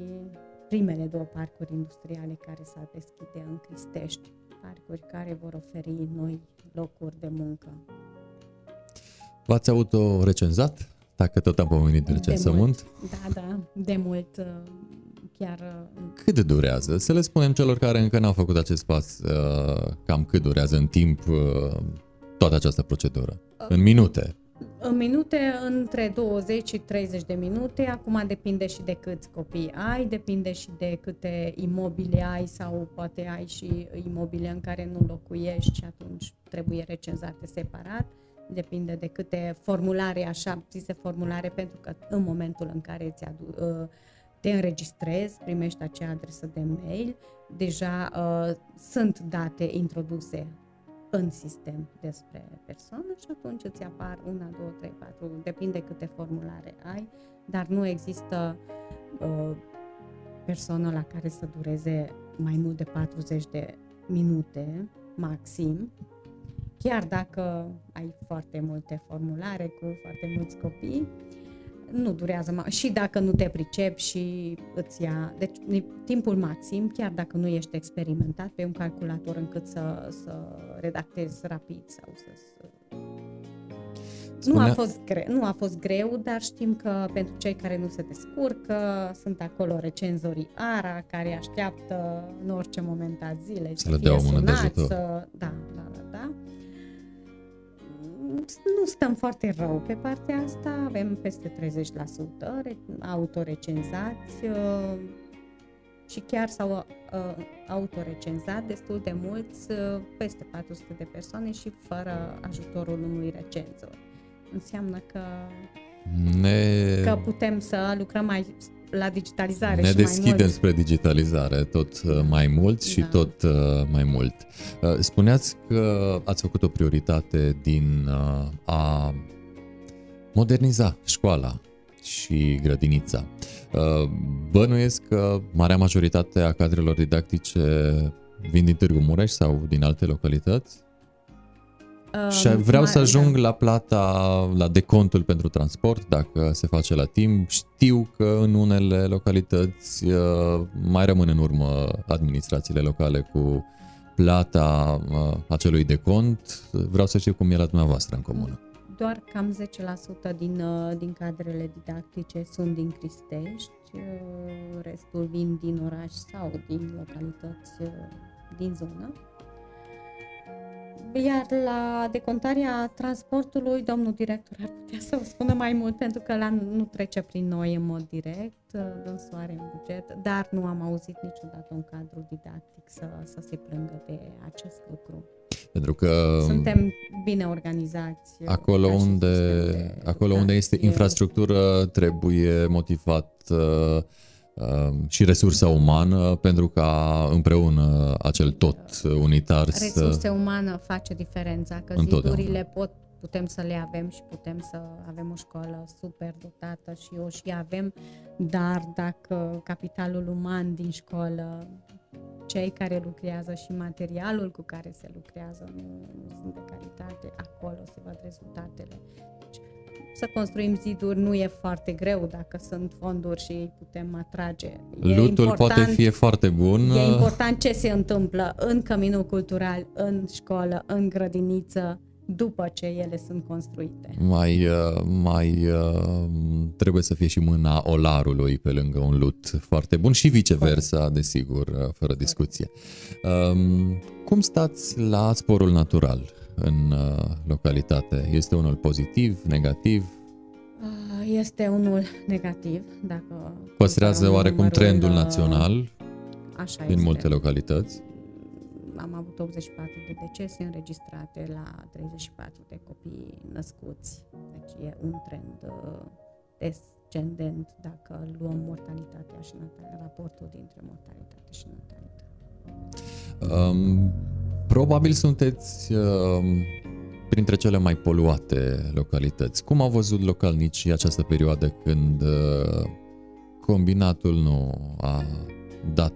primele două parcuri industriale care s-ar deschide în Cristești, parcuri care vor oferi noi locuri de muncă. V-ați auto-recenzat? Dacă tot am pomenit de recensământ. Da, da, de mult uh, chiar... uh, Cât durează? Să le spunem celor care încă n-au făcut acest pas, uh, cam cât durează în timp uh, toată această procedură? În minute. În minute, între 20 și 30 de minute, acum depinde și de câți copii ai, depinde și de câte imobile ai sau poate ai și imobile în care nu locuiești și atunci trebuie recenzate separat. Depinde de câte formulare, așa zise formulare, pentru că în momentul în care ți adu- uh, te înregistrezi, primești acea adresă de mail, deja uh, sunt date introduse în sistem despre persoană și atunci îți apar una, două, trei, patru, depinde câte formulare ai, dar nu există uh, persoană la care să dureze mai mult de 40 de minute maxim, chiar dacă ai foarte multe formulare cu foarte mulți copii, nu durează ma- și dacă nu te pricepi și îți ia deci ni- timpul maxim, chiar dacă nu ești experimentat pe un calculator încât să, să redactezi rapid sau să, să... Nu a, Spunea- fost gre- nu a fost greu, dar știm că pentru cei care nu se descurcă, sunt acolo recenzorii ARA care așteaptă în orice moment al zilei Să le dea o mână de ajutor. să... Da, da, da, da nu stăm foarte rău pe partea asta, avem peste 30% re- autorecenzați uh, și chiar s-au uh, autorecenzat destul de mulți, uh, peste 400 de persoane și fără ajutorul unui recenzor. Înseamnă că, Ne, că putem să lucrăm mai la digitalizare ne și deschidem mai mult. spre digitalizare tot uh, mai mult și Da. tot uh, mai mult. Uh, Spuneați că ați făcut o prioritate din uh, a moderniza școala și grădinița. Uh, Bănuiesc că marea majoritate a cadrelor didactice vin din Târgu Mureș sau din alte localități? Uh, Și vreau să mai- ajung da. la plata, la decontul pentru transport, dacă se face la timp. Știu că în unele localități uh, mai rămân în urmă administrațiile locale cu plata uh, acelui decont. Vreau să știu cum e la dumneavoastră în comună. Doar cam 10% din, uh, din cadrele didactice sunt din Cristești, uh, restul vin din oraș sau din localități uh, din zonă. Iar la decontarea transportului, domnul director ar putea să vă spună mai mult, pentru că la nu trece prin noi în mod direct, uh, dânsul are în buget, dar nu am auzit niciodată un cadru didactic să, să se plângă de acest lucru. Pentru că Suntem bine organizați. uh, acolo ca și unde, sistem de acolo unde este educație. infrastructură trebuie motivat uh, uh, și resursa umană pentru ca împreună acel tot unitar să... Resurse umană face diferența, că Întotdeauna. zidurile pot, putem să le avem și putem să avem o școală super dotată și o și avem, dar dacă capitalul uman din școală cei care lucrează și materialul cu care se lucrează nu, nu sunt de calitate, acolo se văd rezultatele. Deci, să construim ziduri nu e foarte greu dacă sunt fonduri și îi putem atrage. E Lutul poate fi foarte bun. E important ce se întâmplă în căminul cultural, în școală, în grădiniță, după ce ele sunt construite. Mai, uh, mai uh, trebuie să fie și mâna olarului pe lângă un lut foarte bun și viceversa, desigur, uh, fără discuție. Um, cum stați la sporul natural în localitate? Este unul pozitiv, negativ? Este unul negativ, dacă... Păstrează oarecum trendul național Așa din este. multe localități? am avut 84 de decese înregistrate la 34 de copii născuți. Deci e un trend uh, descendent dacă luăm mortalitatea și natalitatea, raportul dintre mortalitate și natalitate. Um, probabil sunteți um, printre cele mai poluate localități. Cum au văzut localnicii această perioadă când uh, combinatul nu a dat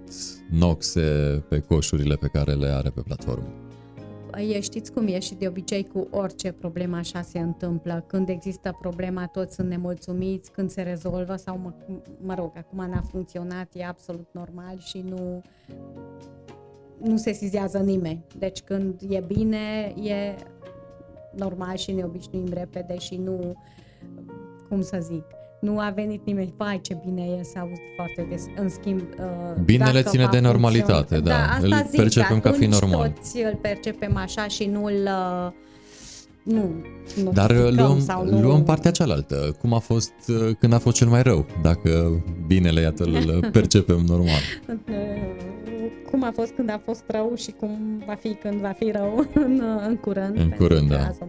noxe pe coșurile pe care le are pe platformă. E, știți cum e și de obicei cu orice problemă așa se întâmplă. Când există problema, toți sunt nemulțumiți, când se rezolvă sau, mă, mă rog, acum n-a funcționat, e absolut normal și nu, nu se sizează nimeni. Deci când e bine, e normal și ne obișnuim repede și nu, cum să zic, nu a venit nimeni, vai ce bine e să auzi foarte des. În schimb, uh, Binele ține de normalitate, da. da asta îl zic, percepem ca fi normal. toți îl percepem așa și nu îl uh, nu, nu Dar luăm, sau nu... luăm partea cealaltă. Cum a fost uh, când a fost cel mai rău? Dacă binele, iată, îl percepem normal. Cum a fost când a fost rău și cum va fi când va fi rău în, în curând. În curând, da. Azi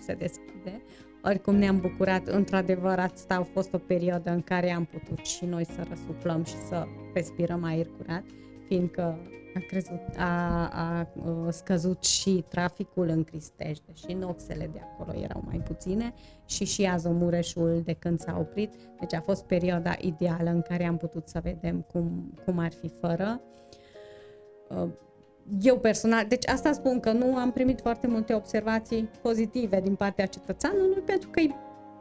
se deschide. Oricum ne-am bucurat, într-adevăr, asta a fost o perioadă în care am putut și noi să răsuplăm și să respirăm aer curat, fiindcă a, crezut, a, a, a scăzut și traficul în Cristești, și noxele de acolo erau mai puține și și Azomureșul de când s-a oprit. Deci a fost perioada ideală în care am putut să vedem cum, cum ar fi fără eu personal, deci asta spun că nu am primit foarte multe observații pozitive din partea cetățeanului pentru că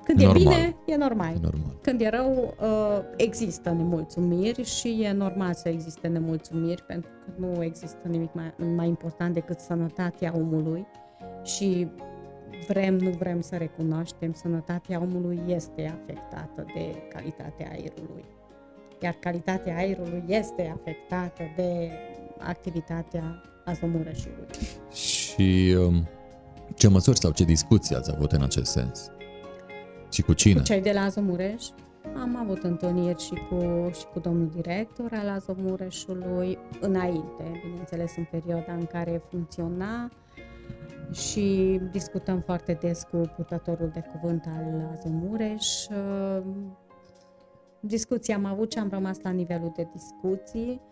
când normal. e bine, e normal. normal. Când e rău, uh, există nemulțumiri și e normal să existe nemulțumiri pentru că nu există nimic mai, mai important decât sănătatea omului și vrem, nu vrem să recunoaștem, sănătatea omului este afectată de calitatea aerului. Iar calitatea aerului este afectată de activitatea Azomureșului. Și um, ce măsuri sau ce discuții ați avut în acest sens? Și cu cine? Cu cei de la Azomureș. Am avut întâlniri și cu, și cu domnul director al Azomureșului înainte, bineînțeles în perioada în care funcționa și discutăm foarte des cu purtătorul de cuvânt al Azomureș. Discuții am avut și am rămas la nivelul de discuții Uh,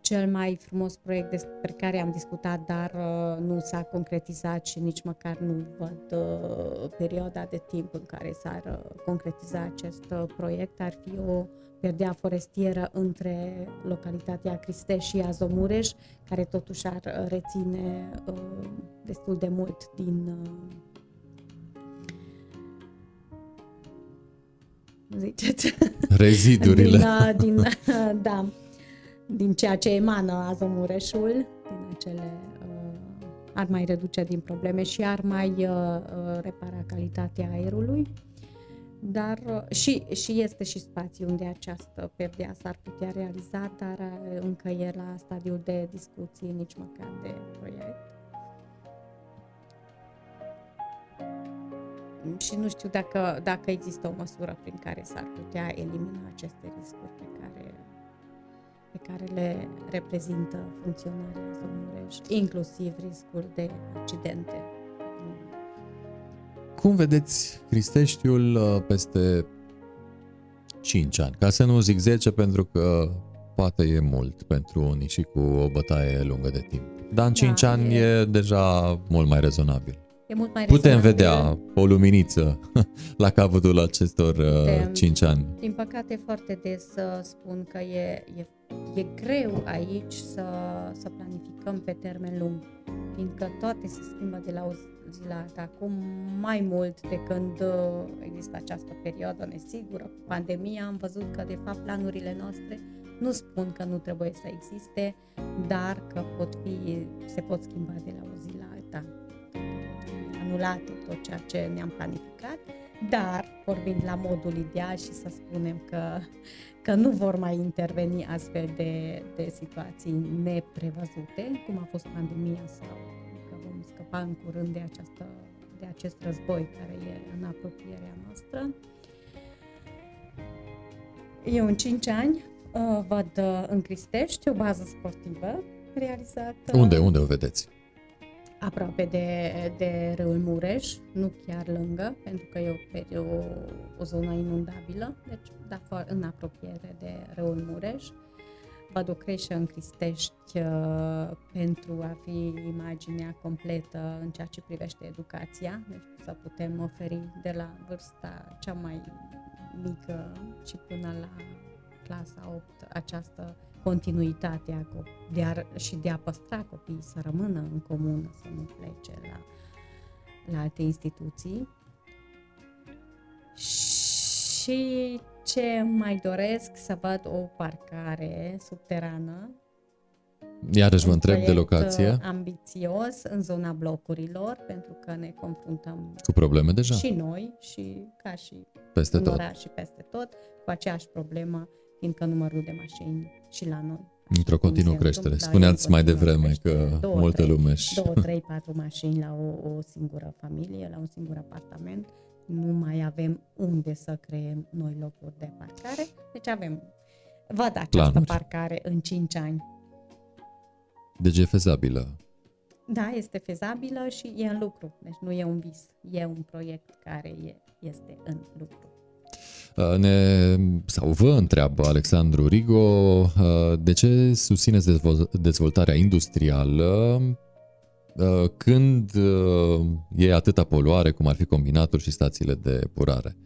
cel mai frumos proiect despre care am discutat, dar uh, nu s-a concretizat și nici măcar nu văd uh, perioada de timp în care s-ar concretiza acest proiect. Ar fi o perdea forestieră între localitatea Cristeș și Azomureș, care totuși ar reține destul de mult din ziceți? Rezidurile. din, din, da, din ceea ce emană Azomureșul, din acele uh, ar mai reduce din probleme și ar mai uh, uh, repara calitatea aerului. Dar uh, și, și este și spațiu unde această perdea s-ar putea realiza, dar uh, încă e la stadiul de discuții, nici măcar de proiect. Și nu știu dacă, dacă există o măsură prin care s-ar putea elimina aceste riscuri pe care pe care le reprezintă funcționarea Zomureș, inclusiv riscul de accidente. Cum vedeți Cristeștiul uh, peste 5 ani? Ca să nu zic 10 pentru că poate e mult pentru unii și cu o bătaie lungă de timp. Dar în 5 da, ani e... e deja mult mai rezonabil. E mult mai Putem rezonabil. vedea o luminiță la capătul acestor uh, de, 5 ani. Din păcate foarte des uh, spun că e, e e greu aici să, să planificăm pe termen lung, fiindcă toate se schimbă de la o zi la alta. Acum mai mult de când uh, există această perioadă nesigură cu pandemia, am văzut că de fapt planurile noastre nu spun că nu trebuie să existe, dar că pot fi, se pot schimba de la o zi la alta. Anulate tot ceea ce ne-am planificat, dar vorbind la modul ideal și să spunem că, că nu vor mai interveni astfel de, de situații neprevăzute, cum a fost pandemia sau că vom scăpa în curând de, această, de acest război care e în apropierea noastră. Eu în 5 ani uh, văd uh, în Cristești o bază sportivă realizată... Unde, unde o vedeți? Aproape de, de râul Mureș, nu chiar lângă, pentru că e o, o, o zonă inundabilă, deci da, în apropiere de râul Mureș. Văd o creșă în Cristești uh, pentru a fi imaginea completă în ceea ce privește educația, deci să putem oferi de la vârsta cea mai mică și până la clasa 8 această continuitatea de a, și de a păstra copiii să rămână în comună, să nu plece la, la alte instituții. Și ce mai doresc să văd o parcare subterană. Iarăși vă întreb de locație. ambițios în zona blocurilor, pentru că ne confruntăm cu probleme deja. Și noi, și ca și peste în tot. oraș și peste tot, cu aceeași problemă fiindcă numărul de mașini și la noi. Într-o continuă creștere. Spuneați mai devreme creștere. că două, multă trei, lume și... Două, trei, patru mașini la o, o singură familie, la un singur apartament. Nu mai avem unde să creăm noi locuri de parcare. Deci avem, văd această Planuri. parcare în 5 ani. Deci e fezabilă. Da, este fezabilă și e în lucru. Deci nu e un vis, e un proiect care e, este în lucru. Uh, ne, sau vă întreabă Alexandru Rigo uh, de ce susțineți dezvoltarea industrială uh, când e atâta poluare cum ar fi combinatul și stațiile de purare?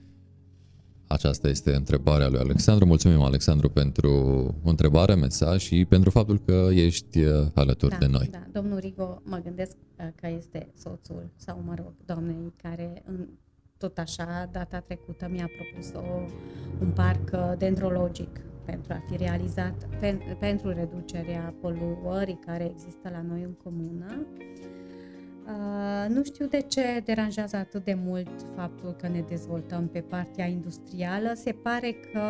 Aceasta este întrebarea lui Alexandru. Mulțumim, Alexandru, pentru întrebare, mesaj și pentru faptul că ești alături da, de noi. Da, domnul Rigo, mă gândesc că este soțul sau, mă rog, doamnei care în tot așa, data trecută mi-a propus o, un parc uh, dendrologic pentru a fi realizat pen, pentru reducerea poluării care există la noi în comună. Uh, nu știu de ce deranjează atât de mult faptul că ne dezvoltăm pe partea industrială. Se pare că,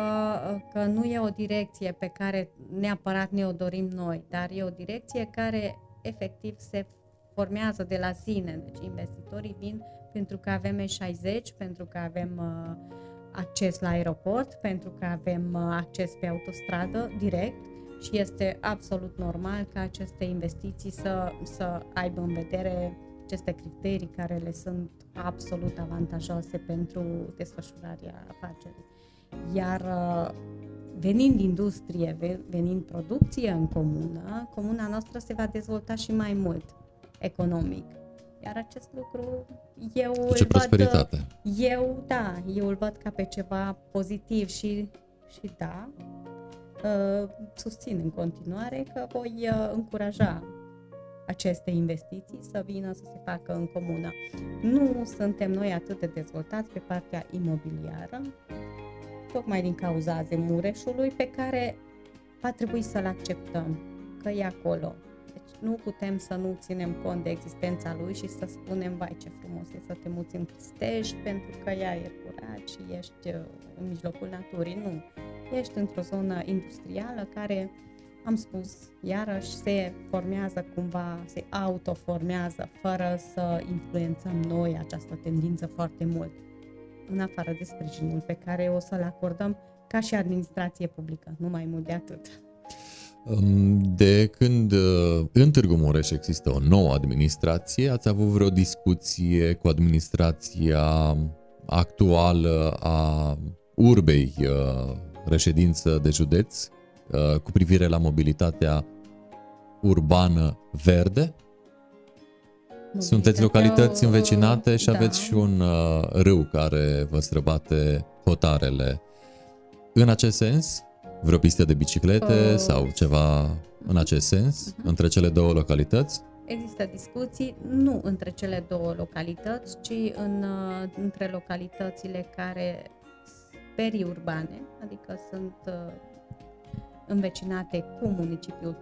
uh, că nu e o direcție pe care neapărat ne o dorim noi, dar e o direcție care efectiv se formează de la sine. Deci investitorii vin pentru că avem E60, pentru că avem uh, acces la aeroport, pentru că avem uh, acces pe autostradă direct și este absolut normal ca aceste investiții să, să aibă în vedere aceste criterii care le sunt absolut avantajoase pentru desfășurarea afacerii. Iar uh, venind industrie, venind producție în comună, comuna noastră se va dezvolta și mai mult economic. Iar acest lucru eu Ce îl prosperitate. văd, eu, da, eu îl văd ca pe ceva pozitiv și, și da, uh, susțin în continuare că voi uh, încuraja aceste investiții să vină să se facă în comună. Nu suntem noi atât de dezvoltați pe partea imobiliară, tocmai din cauza Zemureșului, pe care va trebui să-l acceptăm, că e acolo nu putem să nu ținem cont de existența lui și să spunem, vai ce frumos e să te muți în Cristești pentru că e aer curat și ești uh, în mijlocul naturii. Nu. Ești într-o zonă industrială care, am spus, iarăși se formează cumva, se autoformează fără să influențăm noi această tendință foarte mult. În afară de sprijinul pe care o să-l acordăm ca și administrație publică, nu mai mult de atât. De când uh, în Târgu Mureș există o nouă administrație, ați avut vreo discuție cu administrația actuală a urbei uh, reședință de județ uh, cu privire la mobilitatea urbană verde? Sunteți localități învecinate și da. aveți și un râu care vă străbate hotarele. În acest sens, vreo pistă de biciclete uh, sau ceva în acest sens uh-huh. între cele două localități? Există discuții nu între cele două localități, ci în, uh, între localitățile care periurbane, adică sunt uh, învecinate cu municipiul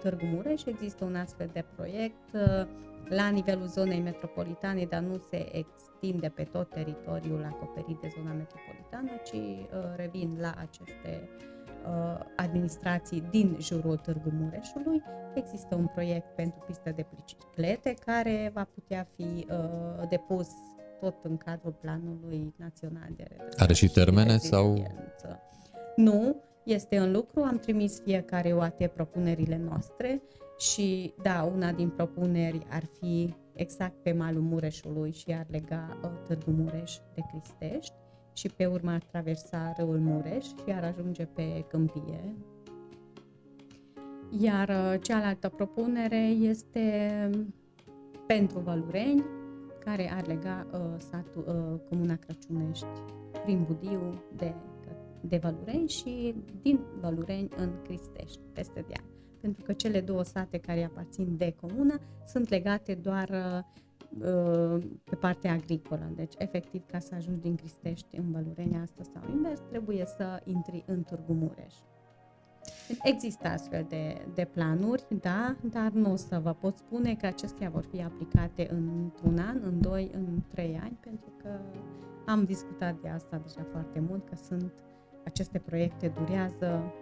Târgu Mureș. Există un astfel de proiect uh, la nivelul zonei metropolitane, dar nu se extinde pe tot teritoriul acoperit de zona metropolitană, ci revin la aceste uh, administrații din jurul Târgu Mureșului. Există un proiect pentru piste de biciclete care va putea fi uh, depus tot în cadrul planului național de Are și termene și sau? Nu, este în lucru, am trimis fiecare OAT propunerile noastre și da, una din propuneri ar fi exact pe malul Mureșului și ar lega uh, Târgu Mureș de Cristești și pe urmă ar traversa râul Mureș și ar ajunge pe Câmpie. Iar uh, cealaltă propunere este pentru Vălureni, care ar lega uh, satul, uh, Comuna Crăciunești prin Budiu de, de Vălureni și din Vălureni în Cristești, peste deal. Pentru că cele două sate care aparțin de comună sunt legate doar uh, Uh, pe partea agricolă. Deci, efectiv, ca să ajungi din Cristești în Vălurenia asta sau invers, trebuie să intri în Târgu Mureș. Există astfel de, de planuri, da, dar nu o să vă pot spune că acestea vor fi aplicate într-un an, în doi, în trei ani, pentru că am discutat de asta deja foarte mult, că sunt aceste proiecte durează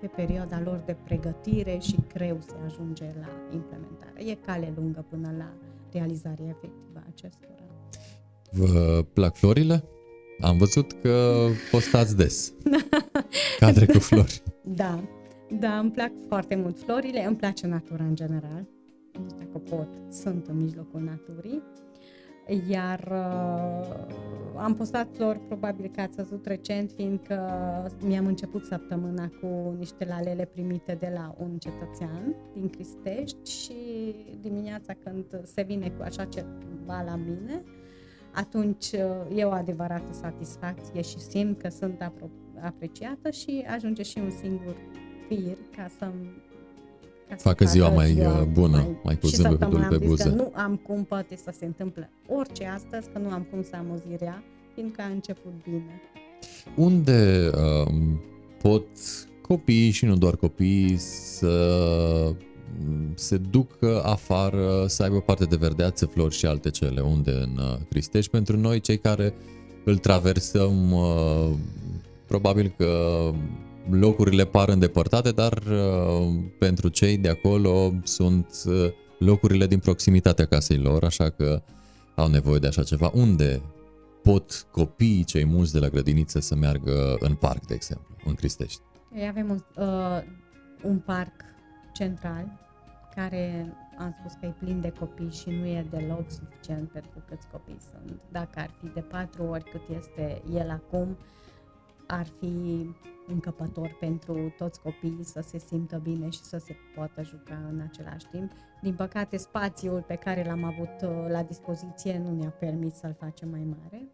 pe perioada lor de pregătire și greu se ajunge la implementare. E cale lungă până la realizarea efectivă a acestora. Vă plac florile? Am văzut că postați des cadre cu flori. Da, da, îmi plac foarte mult florile, îmi place natura în general. Deci dacă pot, sunt în mijlocul naturii iar uh, am postat flori, probabil că ați văzut recent, fiindcă mi-am început săptămâna cu niște lalele primite de la un cetățean din Cristești și dimineața când se vine cu așa ceva la mine, atunci uh, e o adevărată satisfacție și simt că sunt apro- apreciată și ajunge și un singur fir ca să-mi facă ziua mai ziua uh, bună, mai, mai cu zâmbetul pe buze. Că nu am cum poate să se întâmple orice astăzi, că nu am cum să am o zi rea, fiindcă a început bine. Unde uh, pot copiii și nu doar copiii să se ducă afară, să aibă parte de verdeață, flori și alte cele, unde în uh, Cristești. Pentru noi, cei care îl traversăm, uh, probabil că locurile par îndepărtate, dar uh, pentru cei de acolo sunt uh, locurile din proximitatea casei lor, așa că au nevoie de așa ceva. Unde pot copiii cei mulți de la grădiniță să meargă în parc, de exemplu, în Cristești? Ei, avem un, uh, un parc central care am spus că e plin de copii și nu e deloc suficient pentru câți copii sunt. Dacă ar fi de patru ori cât este el acum, uh, ar fi încăpător pentru toți copiii să se simtă bine și să se poată juca în același timp. Din păcate, spațiul pe care l-am avut uh, la dispoziție nu ne-a permis să-l facem mai mare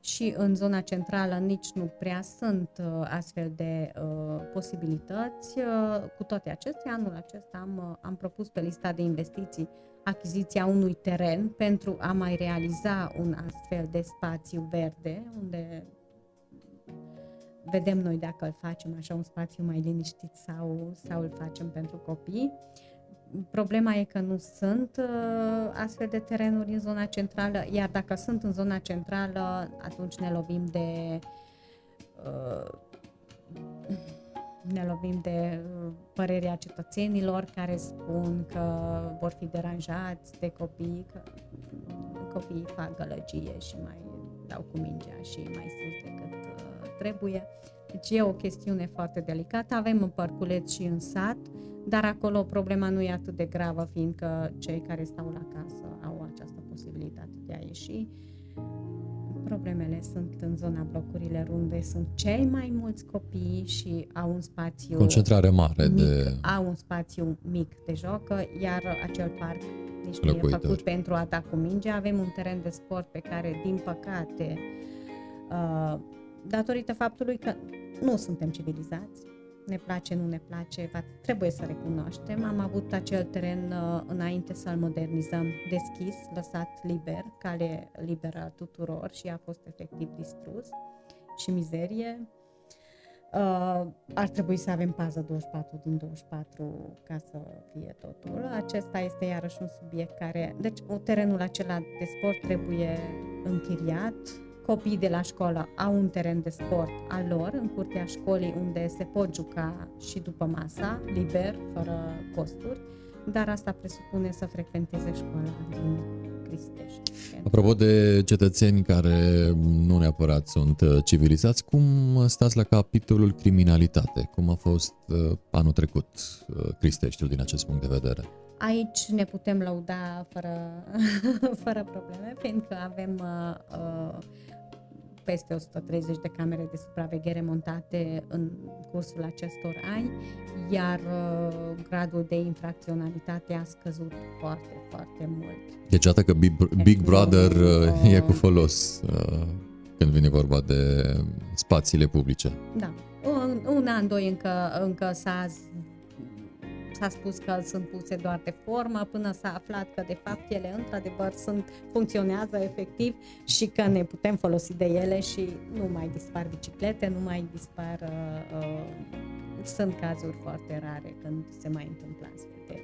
și în zona centrală nici nu prea sunt uh, astfel de uh, posibilități. Uh, cu toate acestea, anul acesta am, uh, am propus pe lista de investiții achiziția unui teren pentru a mai realiza un astfel de spațiu verde, unde vedem noi dacă îl facem așa un spațiu mai liniștit sau, sau îl facem pentru copii. Problema e că nu sunt uh, astfel de terenuri în zona centrală, iar dacă sunt în zona centrală, atunci ne lovim de uh, ne lovim de uh, părerea cetățenilor care spun că vor fi deranjați de copii, că copiii fac gălăgie și mai dau cu mingea și mai sus decât uh, trebuie. Deci e o chestiune foarte delicată. Avem în Părculeț și în sat, dar acolo problema nu e atât de gravă, fiindcă cei care stau la casă au această posibilitate de a ieși. Problemele sunt în zona blocurile unde sunt cei mai mulți copii și au un spațiu concentrare mare mic, de au un spațiu mic de joc, iar acel parc nici nu e făcut pentru a da cu minge. Avem un teren de sport pe care, din păcate, uh, datorită faptului că nu suntem civilizați, ne place, nu ne place, va, trebuie să recunoaștem. Am avut acel teren uh, înainte să-l modernizăm deschis, lăsat liber, cale liberă a tuturor și a fost efectiv distrus și mizerie. Uh, ar trebui să avem pază 24 din 24 ca să fie totul. Acesta este iarăși un subiect care... Deci terenul acela de sport trebuie închiriat, copiii de la școală au un teren de sport al lor în curtea școlii unde se pot juca și după masa, liber, fără costuri, dar asta presupune să frecventeze școala din Cristești. Apropo de cetățeni care nu neapărat sunt uh, civilizați, cum stați la capitolul criminalitate? Cum a fost uh, anul trecut uh, Cristeștiul din acest punct de vedere? Aici ne putem lăuda fără, fără probleme, pentru că avem uh, uh, peste 130 de camere de supraveghere montate în cursul acestor ani, iar uh, gradul de infracționalitate a scăzut foarte, foarte mult. Deci atât că Big, Big Brother uh, e cu folos uh, când vine vorba de spațiile publice. Da. Un, un an, doi încă, încă s-a s-a spus că sunt puse doar de formă până s-a aflat că de fapt ele într-adevăr sunt, funcționează efectiv și că ne putem folosi de ele și nu mai dispar biciclete, nu mai dispar, uh, uh, sunt cazuri foarte rare când se mai întâmplă astfel de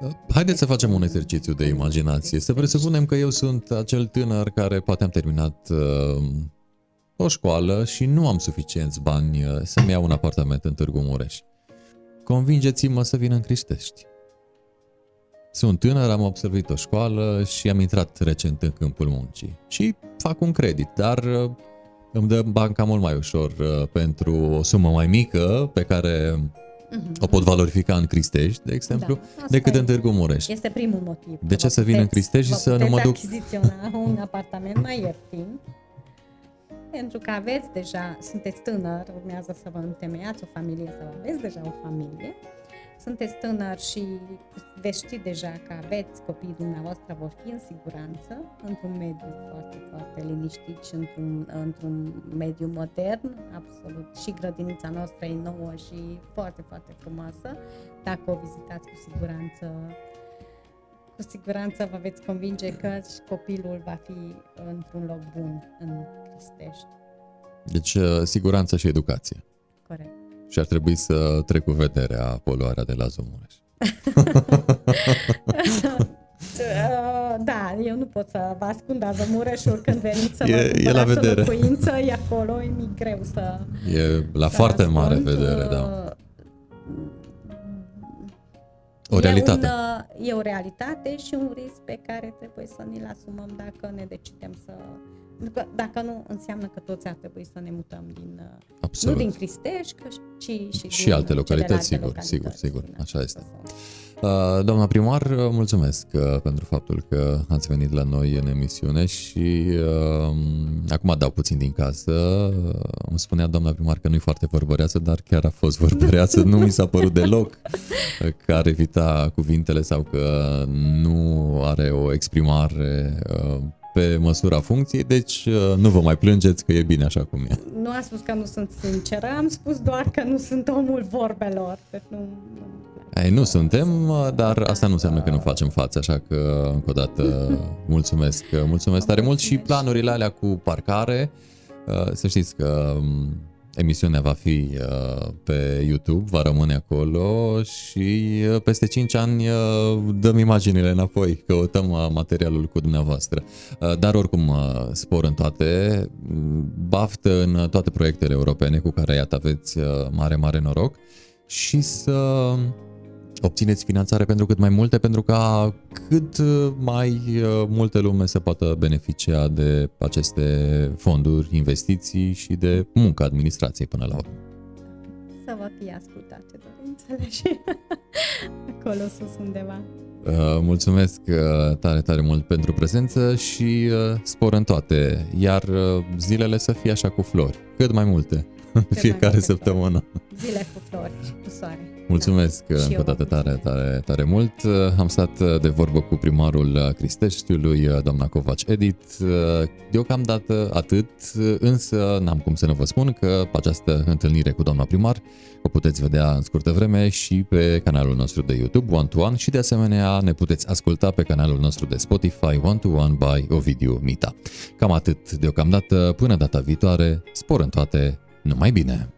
uh, Haideți să facem un exercițiu de imaginație. Să presupunem că eu sunt acel tânăr care poate am terminat uh, o școală și nu am suficienți bani uh, să-mi iau un apartament în Târgu Mureș convingeți-mă să vin în Cristești. Sunt tânăr, am observat o școală și am intrat recent în câmpul muncii. Și fac un credit, dar uh, îmi dă banca mult mai ușor uh, pentru o sumă mai mică pe care uh-huh. o pot valorifica în Cristești, de exemplu, da, decât e. în Târgu Mureș. Este primul motiv. De ce să vin în Cristești și să nu mă duc... achiziționa un apartament mai ieftin pentru că aveți deja, sunteți tânăr, urmează să vă întemeiați o familie sau aveți deja o familie, sunteți tânăr și veți ști deja că aveți copiii dumneavoastră vor fi în siguranță, într-un mediu foarte, foarte liniștit și într-un, într-un mediu modern, absolut. Și grădinița noastră e nouă și foarte, foarte frumoasă. Dacă o vizitați cu siguranță, cu siguranță vă veți convinge că copilul va fi într-un loc bun în Cristești. Deci, uh, siguranță și educație. Corect. Și ar trebui să trec cu vederea poluarea de la Zumureș. da, eu nu pot să vă ascund Azomureșul când veniți să e, e la vedere. o locuință, e acolo, e mi greu să E la să foarte ascund. mare vedere, da. O realitate. E, un, e o realitate și un risc pe care trebuie să ne-l asumăm dacă ne decidem să dacă nu, înseamnă că toți ar trebui să ne mutăm din, uh, Absolut. nu din Cristești, ci și, și din alte localități, sigur, localități, sigur, sigur, așa este. Uh, doamna primar, uh, mulțumesc pentru faptul că ați venit la noi în emisiune și uh, acum dau puțin din casă. Îmi spunea doamna primar că nu e foarte vorbăreață, dar chiar a fost vorbăreață. nu mi s-a părut deloc că ar evita cuvintele sau că nu are o exprimare uh, pe măsura funcției, deci uh, nu vă mai plângeți că e bine așa cum e. Nu am spus că nu sunt sinceră, am spus doar că nu sunt omul vorbelor. Deci nu, nu, Ei, nu suntem, uh, dar asta nu înseamnă că nu facem față, așa că încă o dată mulțumesc, mulțumesc tare mult și planurile alea cu parcare, uh, să știți că um, Emisiunea va fi uh, pe YouTube, va rămâne acolo și uh, peste 5 ani uh, dăm imaginile înapoi, căutăm materialul cu dumneavoastră. Dar oricum spor în toate, baftă în toate proiectele europene cu care iată aveți mare, mare noroc și să obțineți finanțare pentru cât mai multe, pentru ca cât uh, mai uh, multe lume să poată beneficia de aceste fonduri, investiții și de munca administrației până la urmă. Să vă fie ascultate dorințele și acolo sus undeva. Uh, mulțumesc tare, tare mult pentru prezență și spor în toate, iar zilele să fie așa cu flori, cât mai multe, cât fiecare săptămână. Zile cu flori, cu soare. Mulțumesc Da. Și încă eu o dată vă tare, tare, tare mult. Am stat de vorbă cu primarul Cristeștiului, doamna Covaci Edit. Deocamdată atât, însă n-am cum să nu vă spun că această întâlnire cu doamna primar o puteți vedea în scurtă vreme și pe canalul nostru de YouTube One to One și de asemenea ne puteți asculta pe canalul nostru de Spotify One to One by Ovidiu Mita. Cam atât deocamdată, până data viitoare, spor în toate, numai bine!